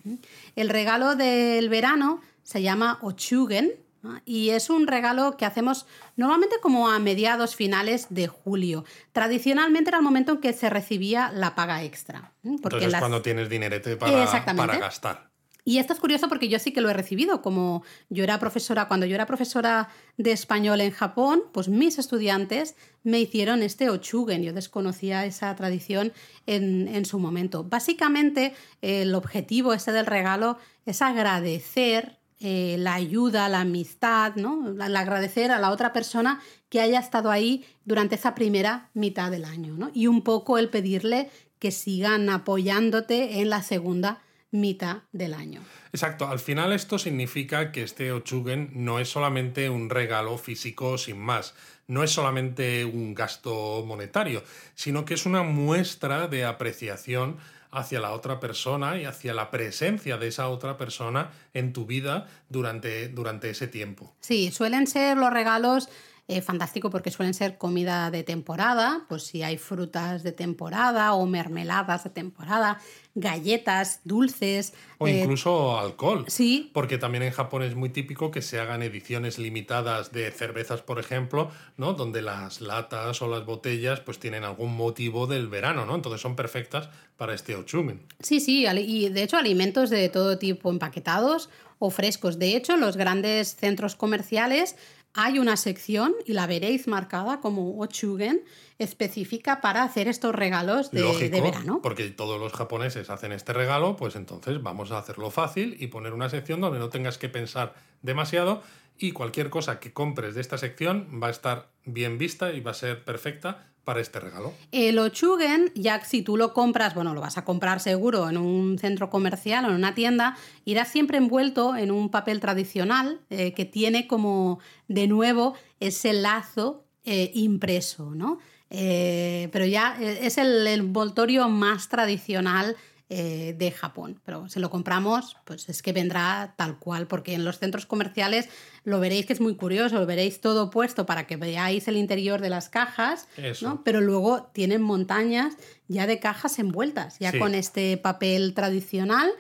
El regalo del verano se llama Ochugen. Y es un regalo que hacemos normalmente como a mediados finales de julio. Tradicionalmente era el momento en que se recibía la paga extra. ¿eh? Porque Entonces, las- cuando tienes dinerete para, para gastar. y esto es curioso porque yo sí que lo he recibido. Como yo era profesora, cuando yo era profesora de español en Japón, pues mis estudiantes me hicieron este ochugen. Yo desconocía esa tradición en, en su momento. Básicamente, el objetivo este del regalo es agradecer eh, la ayuda, la amistad, ¿no? El agradecer a la otra persona que haya estado ahí durante esa primera mitad del año, ¿no? Y un poco el pedirle que sigan apoyándote en la segunda mitad del año. Exacto, al final esto significa que este Ochugen no es solamente un regalo físico sin más, no es solamente un gasto monetario, sino que es una muestra de apreciación hacia la otra persona y hacia la presencia de esa otra persona en tu vida durante, durante ese tiempo. Sí, suelen ser los regalos eh, fantástico porque suelen ser comida de temporada, pues si hay frutas de temporada o mermeladas de temporada, galletas, dulces. O eh, incluso alcohol. Sí, Porque también en Japón es muy típico que se hagan ediciones limitadas de cervezas, por ejemplo, ¿no? Donde las latas o las botellas pues tienen algún motivo del verano, ¿no? Entonces son perfectas para este ochumen. Sí, sí, y de hecho alimentos de todo tipo empaquetados o frescos. De hecho, los grandes centros comerciales hay una sección, y la veréis marcada como Ochugen, específica para hacer estos regalos de, Lógico, de verano. porque todos los japoneses hacen este regalo, pues entonces vamos a hacerlo fácil y poner una sección donde no tengas que pensar demasiado y cualquier cosa que compres de esta sección va a estar bien vista y va a ser perfecta para este regalo. El Ochugen, ya si tú lo compras, bueno, lo vas a comprar seguro en un centro comercial o en una tienda, irá siempre envuelto en un papel tradicional eh, que tiene como de nuevo ese lazo eh, impreso, ¿no? Eh, pero ya es el envoltorio más tradicional eh, de Japón. Pero si lo compramos, pues es que vendrá tal cual, porque en los centros comerciales lo veréis que es muy curioso, lo veréis todo puesto para que veáis el interior de las cajas. ¿no? pero luego tienen montañas ya de cajas envueltas, ya Sí. con este papel tradicional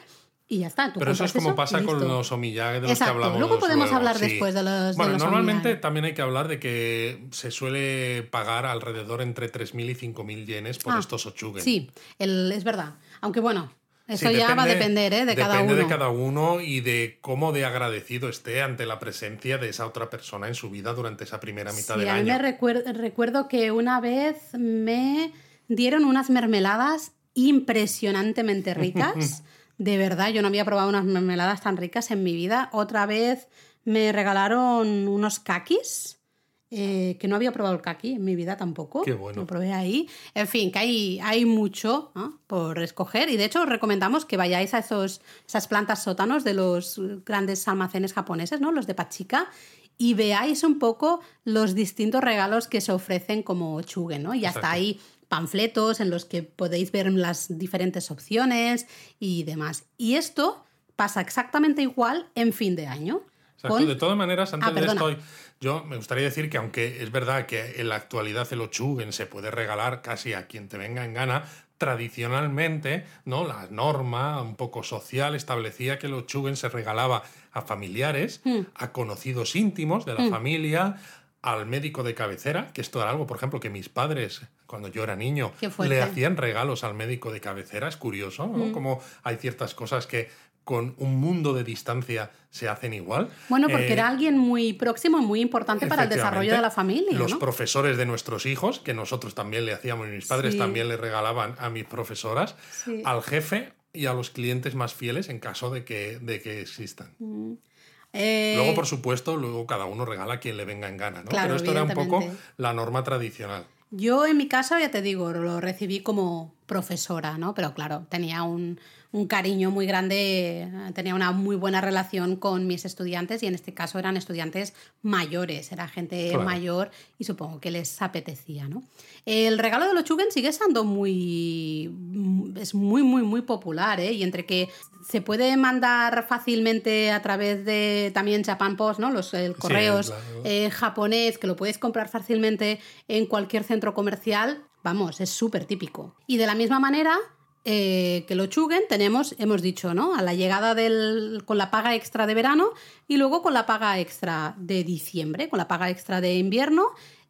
y ya está. Tú Pero eso es como pasa con los omiyage de los Exacto. que hablamos. Luego podemos luego, hablar sí. después de los- de Bueno, los normalmente omiyage. también hay que hablar de que se suele pagar alrededor entre 3.000 y 5.000 yenes por Ah, estos ochugen. Sí, el- es verdad. Aunque bueno, eso Sí, ya va a depende- depender ¿eh? de cada depende uno. de cada uno y de cómo de agradecido esté ante la presencia de esa otra persona en su vida durante esa primera mitad Sí, del a mí me año. recuer- recuerdo que una vez me dieron unas mermeladas impresionantemente ricas. *laughs* De verdad, yo no había probado unas mermeladas tan ricas en mi vida. Otra vez me regalaron unos kakis. Eh, que no había probado el kaki en mi vida tampoco. Qué bueno. Lo probé ahí. En fin, que hay, hay mucho ¿no? por escoger. Y de hecho, os recomendamos que vayáis a esos, esas plantas sótanos de los grandes almacenes japoneses, ¿no? Los de Pachika, y veáis un poco los distintos regalos que se ofrecen como chugue, ¿no? Y hasta hay panfletos en los que podéis ver las diferentes opciones y demás. Y esto pasa exactamente igual en fin de año. Exacto, con- De todas maneras, antes Ah, de esto, yo me gustaría decir que aunque es verdad que en la actualidad el ochugen se puede regalar casi a quien te venga en gana, tradicionalmente, ¿no? La norma un poco social establecía que el ochugen se regalaba a familiares, Hmm. a conocidos íntimos de la familia, al médico de cabecera, que esto era algo, por ejemplo, que mis padres, cuando yo era niño, le hacían regalos al médico de cabecera. Es curioso, ¿no? Hmm. Como hay ciertas cosas que con un mundo de distancia se hacen igual. Bueno, porque Eh, era alguien muy próximo y muy importante para el desarrollo de la familia. Los ¿no? profesores de nuestros hijos, que nosotros también le hacíamos, y mis padres Sí. también le regalaban a mis profesoras, Sí. al jefe y a los clientes más fieles en caso de que, de que existan. Eh, Luego, por supuesto, luego cada uno regala a quien le venga en gana, ¿no? Claro, Pero esto era un poco la norma tradicional. Yo en mi caso, ya te digo, lo recibí como profesora, ¿no? Pero claro, tenía un, un cariño muy grande, tenía una muy buena relación con mis estudiantes y en este caso eran estudiantes mayores, era gente mayor y supongo que les apetecía. ¿no? El regalo de los Chugen sigue siendo muy, es muy, muy, muy popular ¿eh? y entre que se puede mandar fácilmente a través de también Japan Post, ¿no? Los el correos eh, japonés, que lo puedes comprar fácilmente en cualquier centro comercial, vamos, es súper típico. Y de la misma manera, eh, que lo chuguen, tenemos, hemos dicho, ¿no? A la llegada del, con la paga extra de verano y luego con la paga extra de diciembre, con la paga extra de invierno,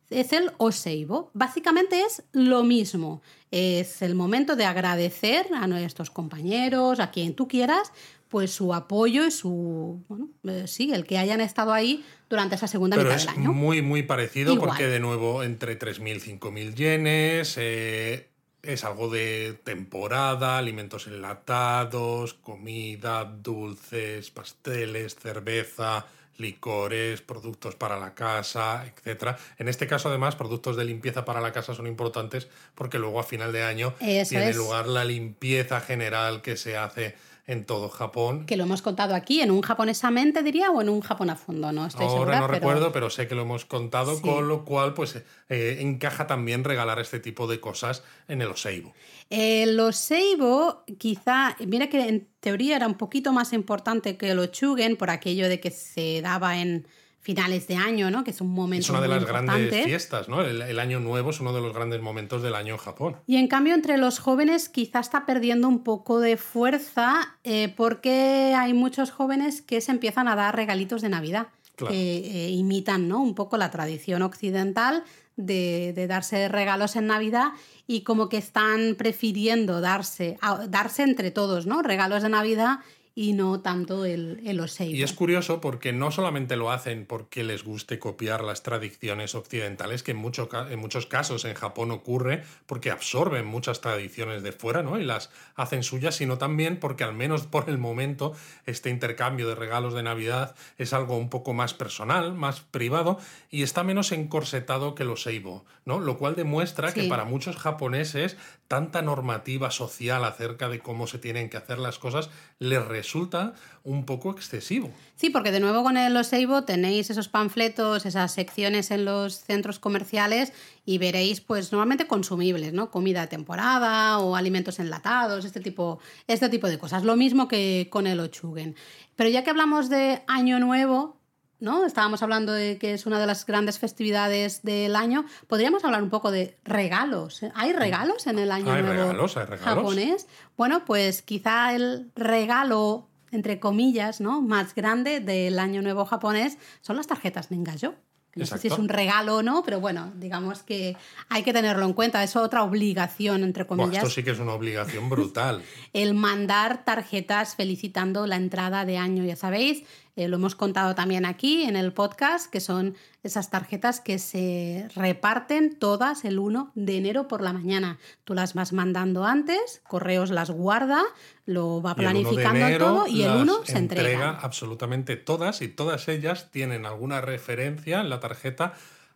es el Oseibo. Básicamente es lo mismo. Es el momento de agradecer a nuestros compañeros, a quien tú quieras, pues su apoyo y su, bueno, eh, sí, el que hayan estado ahí durante esa segunda mitad del año. Muy, muy parecido porque de nuevo entre 3.000 y 5.000 yenes, eh, es algo de temporada, alimentos enlatados, comida, dulces, pasteles, cerveza, licores, productos para la casa, etc. En este caso, además, productos de limpieza para la casa son importantes porque luego a final de año tiene lugar la limpieza general que se hace en todo Japón. Que lo hemos contado aquí, en un japonesamente diría, o en un Japón a fondo, ¿no? Estoy Ahora no recuerdo, pero sé que lo hemos contado, con lo cual pues eh, encaja también regalar este tipo de cosas en el Oseibo. El Oseibo quizá, mira que en teoría era un poquito más importante que el Ochugen por aquello de que se daba en finales de año, ¿no? Que es un momento. Es una de las grandes fiestas, ¿no? El, año nuevo es uno de los grandes momentos del año en Japón. Y en cambio, entre los jóvenes quizá está perdiendo un poco de fuerza eh, porque hay muchos jóvenes que se empiezan a dar regalitos de Navidad. Que eh, imitan ¿no? un poco la tradición occidental de, de, darse regalos en Navidad y como que están prefiriendo darse, darse entre todos, ¿no? Regalos de Navidad y no tanto el, el Oseibo. Y es curioso porque no solamente lo hacen porque les guste copiar las tradiciones occidentales, que en, mucho, en muchos casos en Japón ocurre porque absorben muchas tradiciones de fuera ¿no? y las hacen suyas, sino también porque al menos por el momento este intercambio de regalos de Navidad es algo un poco más personal, más privado y está menos encorsetado que el Oseibo, ¿no? lo cual demuestra que para muchos japoneses tanta normativa social acerca de cómo se tienen que hacer las cosas les resulta un poco excesivo. Sí, porque de nuevo con el Oseibo tenéis esos panfletos, esas secciones en los centros comerciales y veréis pues normalmente consumibles, ¿no? Comida de temporada o alimentos enlatados, este tipo, este tipo de cosas. Lo mismo que con el Ochugen. Pero ya que hablamos de Año Nuevo, ¿no? Estábamos hablando de que es una de las grandes festividades del año. Podríamos hablar un poco de regalos. ¿Hay regalos en el año nuevo japonés? Bueno, pues quizá el regalo entre comillas, ¿no? más grande del año nuevo japonés son las tarjetas Nengayo. No sé si es un regalo o no, pero bueno, digamos que hay que tenerlo en cuenta. Es otra obligación, entre comillas. esto sí que es una obligación brutal. *laughs* el mandar tarjetas felicitando la entrada de año, ya sabéis. Eh, lo hemos contado también aquí en el podcast, que son esas tarjetas que se reparten todas el 1 de enero por la mañana. Tú las vas mandando antes, Correos las guarda, lo va planificando todo y el 1 se entrega. entrega absolutamente todas y todas ellas tienen alguna referencia en la tarjeta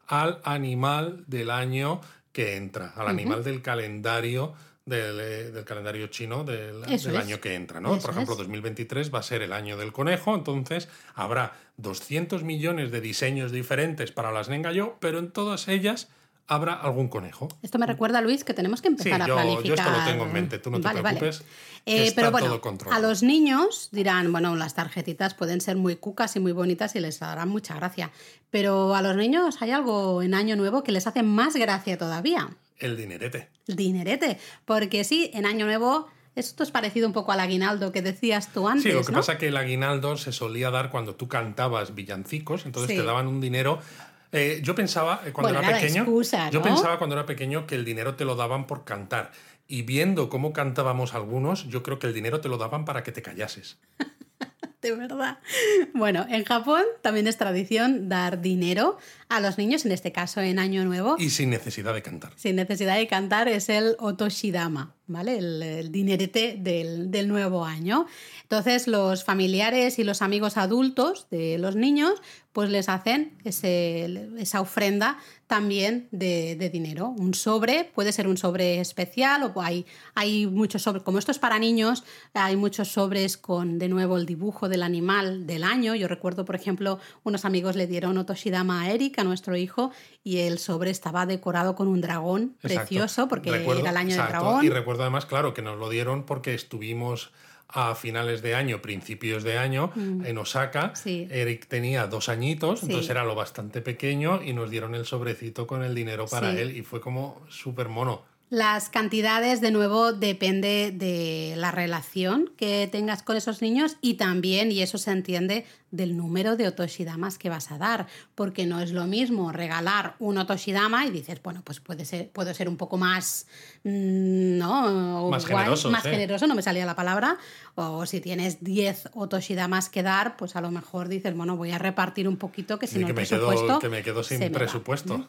al animal del año que entra, al animal del calendario eh, del, calendario chino del, año que entra. ¿no? Por ejemplo, 2023 va a ser el año del conejo, entonces habrá 200 millones de diseños diferentes para las Nengayo, pero en todas ellas habrá algún conejo. Esto me recuerda, Luis, que tenemos que empezar a planificar. Yo esto lo tengo en mente, tú no te preocupes. Eh, pero bueno, a los niños dirán, bueno, las tarjetitas pueden ser muy cucas y muy bonitas y les harán mucha gracia. Pero a los niños hay algo en Año Nuevo que les hace más gracia todavía. El dinerete. El dinerete. Porque sí, en Año Nuevo esto es parecido un poco al aguinaldo que decías tú antes. Sí, lo que pasa es que el aguinaldo se solía dar cuando tú cantabas villancicos, entonces te daban un dinero. Eh, yo pensaba eh, cuando era, pequeño. Yo pensaba cuando era pequeño que el dinero te lo daban por cantar. Y viendo cómo cantábamos algunos, yo creo que el dinero te lo daban para que te callases. *laughs* de verdad. *laughs* Bueno, en Japón también es tradición dar dinero a los niños, en este caso en Año Nuevo. Y sin necesidad de cantar. Sin necesidad de cantar es el otoshidama. ¿Vale? El, dinerete del, del, nuevo año. Entonces los familiares y los amigos adultos de los niños pues les hacen ese, esa ofrenda también de, de, dinero. Un sobre, puede ser un sobre especial o hay, hay muchos sobres, como esto es para niños, hay muchos sobres con de nuevo el dibujo del animal del año. Yo recuerdo, por ejemplo, unos amigos le dieron Otoshidama a Eric, a nuestro hijo, y el sobre estaba decorado con un dragón precioso porque era el año del dragón. Y recuerdo además, claro, que nos lo dieron porque estuvimos a finales de año, principios de año, mm. en Osaka. Eric tenía dos añitos, entonces era lo bastante pequeño y nos dieron el sobrecito con el dinero para él y fue como súper mono. Las cantidades, de nuevo, depende de la relación que tengas con esos niños y también, y eso se entiende, del número de otoshidamas que vas a dar, porque no es lo mismo regalar un otoshidama y dices, bueno, pues puede ser, puedo ser un poco más, mm, ¿no? Más generoso. Más generoso, no me salía la palabra, o si tienes 10 otoshidamas que dar, pues a lo mejor dices, bueno, voy a repartir un poquito, que si no que me quedo, que me quedo sin presupuesto.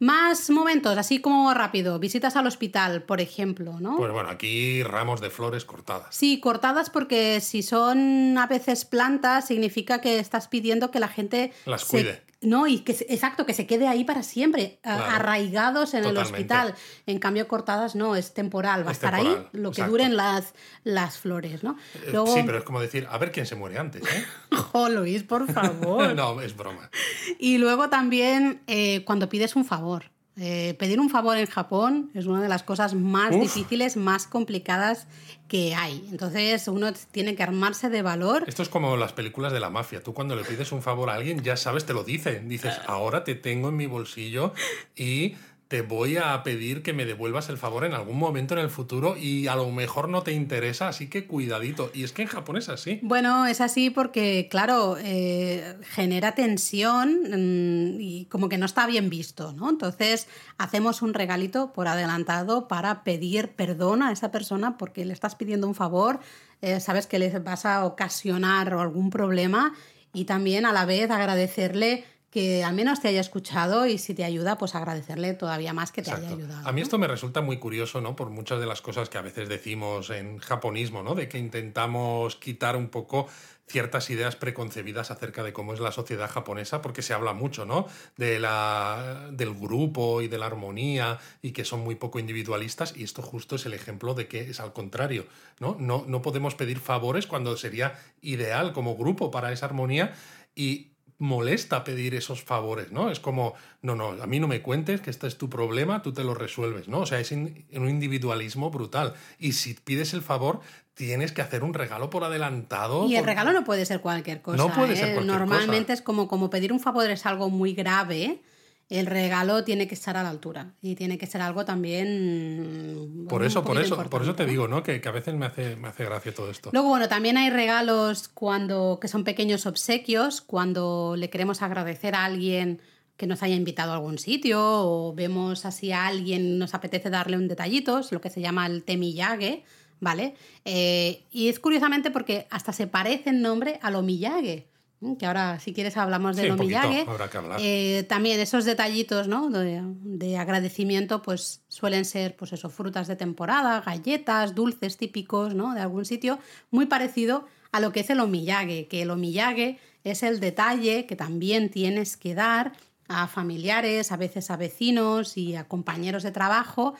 Más momentos, así como rápido, visitas al hospital, por ejemplo, ¿no? Pues bueno, aquí ramos de flores cortadas. Sí, cortadas porque si son a veces plantas, significa que estás pidiendo que la gente las cuide. No, y que exacto, que se quede ahí para siempre, arraigados en el hospital. En cambio, cortadas no, es temporal, va a estar ahí lo que duren las, las flores, ¿no? Eh, sí, pero es como decir, a ver quién se muere antes, ¿eh? *laughs* ¡Jo, Luis, por favor! *laughs* no, es broma. Y luego también eh, cuando pides un favor. Eh, pedir un favor en Japón es una de las cosas más difíciles, más complicadas que hay. Entonces uno tiene que armarse de valor. Esto es como las películas de la mafia. Tú cuando le pides un favor a alguien ya sabes, te lo dice. Dices, ahora te tengo en mi bolsillo y te voy a pedir que me devuelvas el favor en algún momento en el futuro y a lo mejor no te interesa, así que cuidadito. Y es que en Japón es así. Bueno, es así porque, claro, eh, genera tensión mm, y como que no está bien visto, ¿no? Entonces hacemos un regalito por adelantado para pedir perdón a esa persona porque le estás pidiendo un favor, eh, sabes que le vas a ocasionar algún problema y también a la vez agradecerle que al menos te haya escuchado y si te ayuda, pues agradecerle todavía más que te haya ayudado. A mí esto me resulta muy curioso, ¿no? Por muchas de las cosas que a veces decimos en japonismo, ¿no? De que intentamos quitar un poco ciertas ideas preconcebidas acerca de cómo es la sociedad japonesa, porque se habla mucho, ¿no? De la, del grupo y de la armonía y que son muy poco individualistas y esto justo es el ejemplo de que es al contrario, ¿no? No, no podemos pedir favores cuando sería ideal como grupo para esa armonía y molesta pedir esos favores, ¿no? Es como, no, no, a mí no me cuentes que este es tu problema, tú te lo resuelves, ¿no? O sea, es un individualismo brutal. Y si pides el favor, tienes que hacer un regalo por adelantado. Y el regalo no puede ser cualquier cosa. No puede ser ¿eh? cualquier Normalmente es como, como pedir un favor es algo muy grave el regalo tiene que estar a la altura y tiene que ser algo también. Por eso, por eso, por eso te digo, ¿no? Que, a veces me hace, me hace gracia todo esto. Luego, bueno, también hay regalos cuando que son pequeños obsequios, cuando le queremos agradecer a alguien que nos haya invitado a algún sitio o vemos así a alguien nos apetece darle un detallito, es lo que se llama el temiyage, ¿vale? Eh, y es curiosamente porque hasta se parece en nombre a lo miyage que ahora si quieres hablamos de sí, eh, también esos detallitos ¿no? de, agradecimiento pues suelen ser pues eso, frutas de temporada, galletas, dulces típicos ¿no? de algún sitio, muy parecido a lo que es el omiyage, que el omiyage es el detalle que también tienes que dar a familiares, a veces a vecinos y a compañeros de trabajo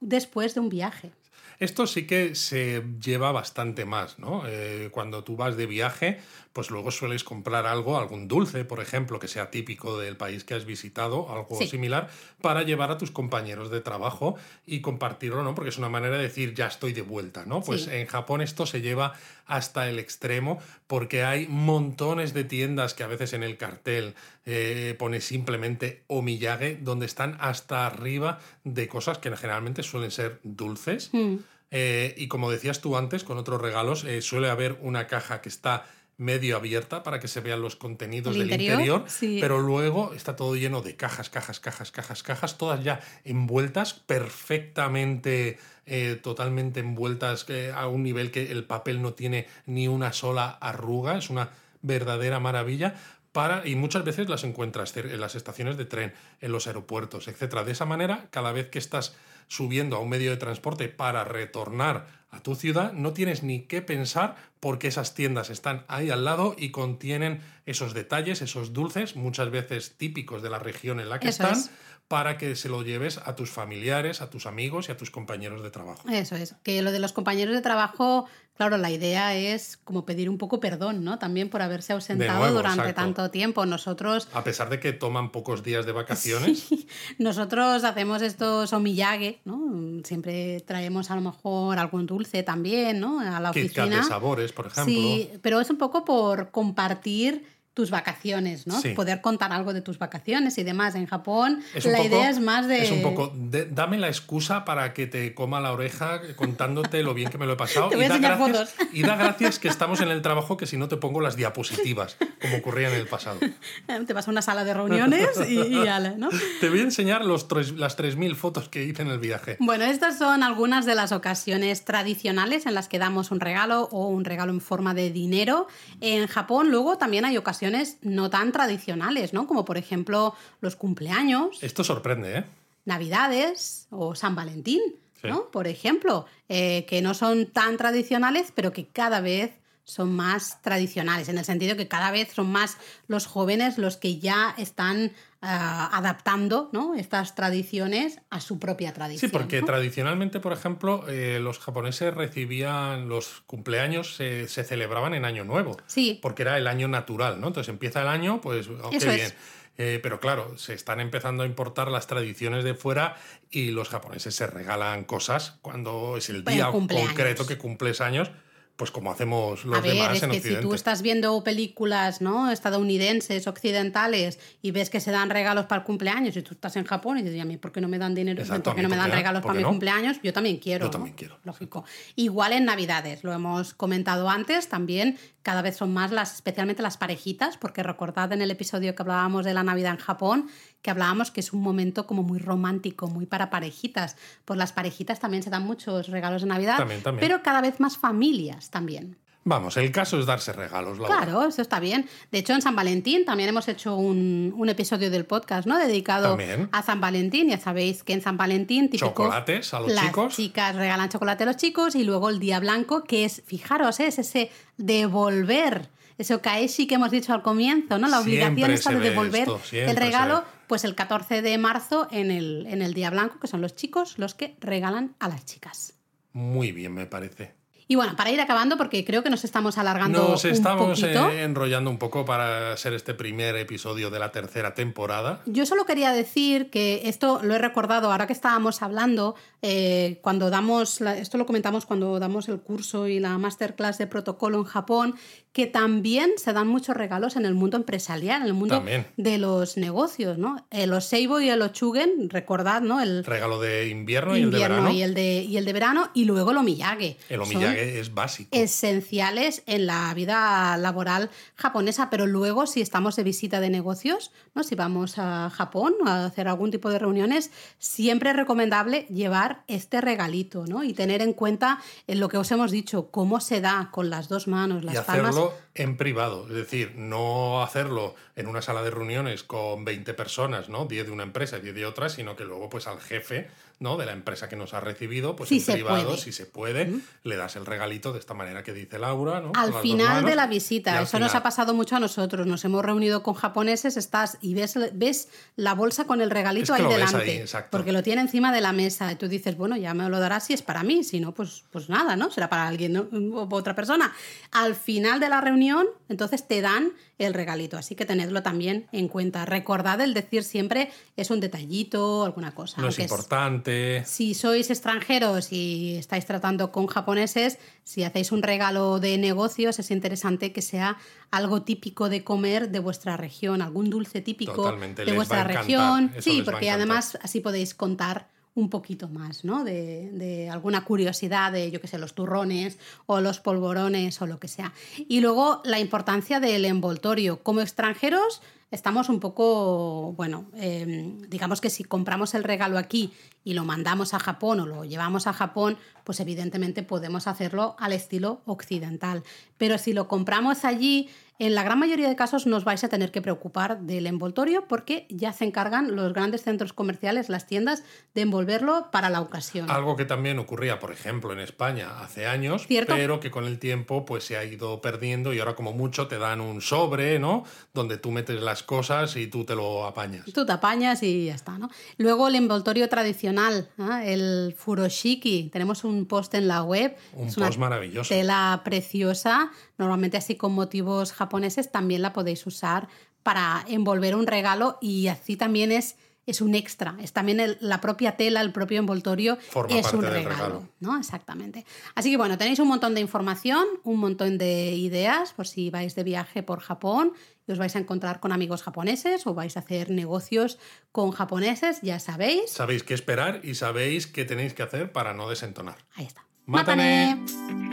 después de un viaje. Esto sí que se lleva bastante más, ¿no? Eh, cuando tú vas de viaje, pues luego sueles comprar algo, algún dulce, por ejemplo, que sea típico del país que has visitado, algo similar, para llevar a tus compañeros de trabajo y compartirlo, ¿no? Porque es una manera de decir, ya estoy de vuelta, ¿no? Pues en Japón esto se lleva hasta el extremo porque hay montones de tiendas que a veces en el cartel eh, pone simplemente omiyage, donde están hasta arriba de cosas que generalmente suelen ser dulces. Mm. Eh, y como decías tú antes, con otros regalos, eh, suele haber una caja que está medio abierta para que se vean los contenidos del interior, pero luego está todo lleno de cajas, cajas, cajas, cajas, cajas, todas ya envueltas perfectamente, eh, totalmente envueltas eh, a un nivel que el papel no tiene ni una sola arruga, es una verdadera maravilla. Para, y muchas veces las encuentras en las estaciones de tren, en los aeropuertos, etc. De esa manera, cada vez que estás subiendo a un medio de transporte para retornar a tu ciudad, no tienes ni que pensar porque esas tiendas están ahí al lado y contienen esos detalles, esos dulces, muchas veces típicos de la región en la que Eso están, es. para que se lo lleves a tus familiares, a tus amigos y a tus compañeros de trabajo. Eso es, que lo de los compañeros de trabajo, claro, la idea es como pedir un poco perdón, ¿no? También por haberse ausentado nuevo, durante exacto. tanto tiempo. Nosotros, A pesar de que toman pocos días de vacaciones, *laughs* nosotros hacemos estos omiyage, ¿no? Siempre traemos a lo mejor algún dulce también, ¿no? A la oficina. de sabores, por ejemplo. Sí, pero es un poco por compartir tus vacaciones, ¿no? Sí. Poder contar algo de tus vacaciones y demás. En Japón la poco- idea es más de... Es un poco, de- dame la excusa para que te coma la oreja contándote lo bien que me lo he pasado. *laughs* Te voy a y, da enseñar gracias, fotos. y da gracias que *laughs* estamos en el trabajo que si no te pongo las diapositivas, como ocurría en el pasado. *laughs* Te vas a una sala de reuniones y, y ala, ¿no? Te voy a enseñar los tres- las 3.000 fotos que hice en el viaje. Bueno, estas son algunas de las ocasiones tradicionales en las que damos un regalo o un regalo en forma de dinero. En Japón luego también hay ocasiones no tan tradicionales, ¿no? Como por ejemplo los cumpleaños, Esto sorprende, ¿eh? Navidades o San Valentín, Sí. ¿no? Por ejemplo, eh, que no son tan tradicionales, pero que cada vez son más tradicionales, en el sentido que cada vez son más los jóvenes los que ya están ah, adaptando ¿no? estas tradiciones a su propia Sí, tradición. porque ¿no? tradicionalmente, por ejemplo, eh, los japoneses recibían los cumpleaños, se- se celebraban en Año Nuevo. Sí. porque era el año natural, ¿no? Entonces empieza el año, pues, oh, qué es. bien. Eh, pero claro, se están empezando a importar las tradiciones de fuera y los japoneses se regalan cosas cuando es el día concreto que cumples años, pues como hacemos los a ver, demás es en que si Occidente. tú estás viendo películas ¿no? estadounidenses, occidentales, y ves que se dan regalos para el cumpleaños, y tú estás en Japón y dices, "¿Y a mí por qué no me dan dinero? Exacto, ¿Por qué no me dan regalos ¿Por para mi cumpleaños? Yo también quiero. Yo ¿no? también quiero, Lógico. Igual en Navidades, lo hemos comentado antes, también cada vez son más las, especialmente las parejitas, porque recordad en el episodio que hablábamos de la Navidad en Japón, que hablábamos que es un momento como muy romántico, muy para parejitas. Pues las parejitas también se dan muchos regalos de Navidad, También, también. pero cada vez más familias también. Vamos, el caso es darse regalos, Laura. Claro, eso está bien. De hecho, en San Valentín también hemos hecho un, un episodio del podcast, ¿no? Dedicado También. a San Valentín. Ya sabéis que en San Valentín, típico, Chocolates a los las chicos. chicas regalan chocolate a los chicos y luego el día blanco, que es, fijaros, ¿eh? es ese devolver. Ese okaeshi que hemos dicho al comienzo, ¿no? La obligación esta se de ve devolver esto, el regalo. Pues el 14 de marzo en el, en el día blanco, que son los chicos los que regalan a las chicas. Muy bien, me parece. Y bueno, para ir acabando, porque creo que nos estamos alargando Nos un estamos poquito. eh, enrollando un poco para ser este primer episodio de la tercera temporada. Yo solo quería decir que esto lo he recordado ahora que estábamos hablando, eh, cuando damos, la- esto lo comentamos cuando damos el curso y la masterclass de protocolo en Japón, que también se dan muchos regalos en el mundo empresarial, en el mundo También. de los negocios, ¿no? El Oseibo y el Ochugen, recordad, ¿no? El Regalo de invierno, y el de verano. y el de, y el de verano, y luego el Omiyage. El Son omiyage es básico. esenciales en la vida laboral japonesa, pero luego si estamos de visita de negocios, ¿no? si vamos a Japón a hacer algún tipo de reuniones, siempre es recomendable llevar este regalito ¿no? y tener en cuenta en lo que os hemos dicho, cómo se da con las dos manos, las y palmas. En privado, es decir, no hacerlo en una sala de reuniones con 20 personas, ¿no? 10 de una empresa y 10 de otra, sino que luego pues al jefe, ¿no? de la empresa que nos ha recibido, pues Si en se privado, puede. si se puede, le das el regalito de esta manera que dice Laura, ¿no? Al final manos, de la visita, eso nos ha pasado mucho a nosotros. Nos hemos reunido con japoneses, estás y ves, ves la bolsa con el regalito Es que ahí delante. ahí, porque lo tiene encima de la mesa. Y tú dices, bueno, ya me lo darás si es para mí, si no, pues, pues nada, ¿no? Será para alguien ¿no? o otra persona. Al final de la reunión, entonces te dan el regalito. Así que tenedlo también en cuenta. Recordad el decir siempre es un detallito, alguna cosa. No es importante. si sois extranjeros y estáis tratando con japoneses, si hacéis un regalo de negocios, es interesante que sea algo típico de comer de vuestra región, algún dulce típico Totalmente, de vuestra región. Sí, porque además así podéis contar un poquito más, ¿no? De, alguna curiosidad de, yo qué sé, los turrones o los polvorones o lo que sea. Y luego la importancia del envoltorio. Como extranjeros estamos un poco, bueno, eh, digamos que si compramos el regalo aquí y lo mandamos a Japón o lo llevamos a Japón, pues evidentemente podemos hacerlo al estilo occidental. Pero si lo compramos allí, en la gran mayoría de casos nos vais a tener que preocupar del envoltorio porque ya se encargan los grandes centros comerciales, las tiendas, de envolverlo para la ocasión. Algo que también ocurría, por ejemplo, en España hace años, pero que con el tiempo pues se ha ido perdiendo y ahora como mucho te dan un sobre, ¿no? Donde tú metes las cosas y tú te lo apañas. Tú te apañas y ya está, ¿no? Luego el envoltorio tradicional, el furoshiki, tenemos un post en la web. Un post maravilloso. Tela preciosa, normalmente así con motivos japoneses, también la podéis usar para envolver un regalo y así también es, es un extra. Es también la propia tela, el propio envoltorio es un regalo, ¿no? Exactamente. Así que bueno, tenéis un montón de información, un montón de ideas por si vais de viaje por Japón y os vais a encontrar con amigos japoneses o vais a hacer negocios con japoneses, ya sabéis. Sabéis qué esperar y sabéis qué tenéis que hacer para no desentonar. Ahí está. ¡Mátane!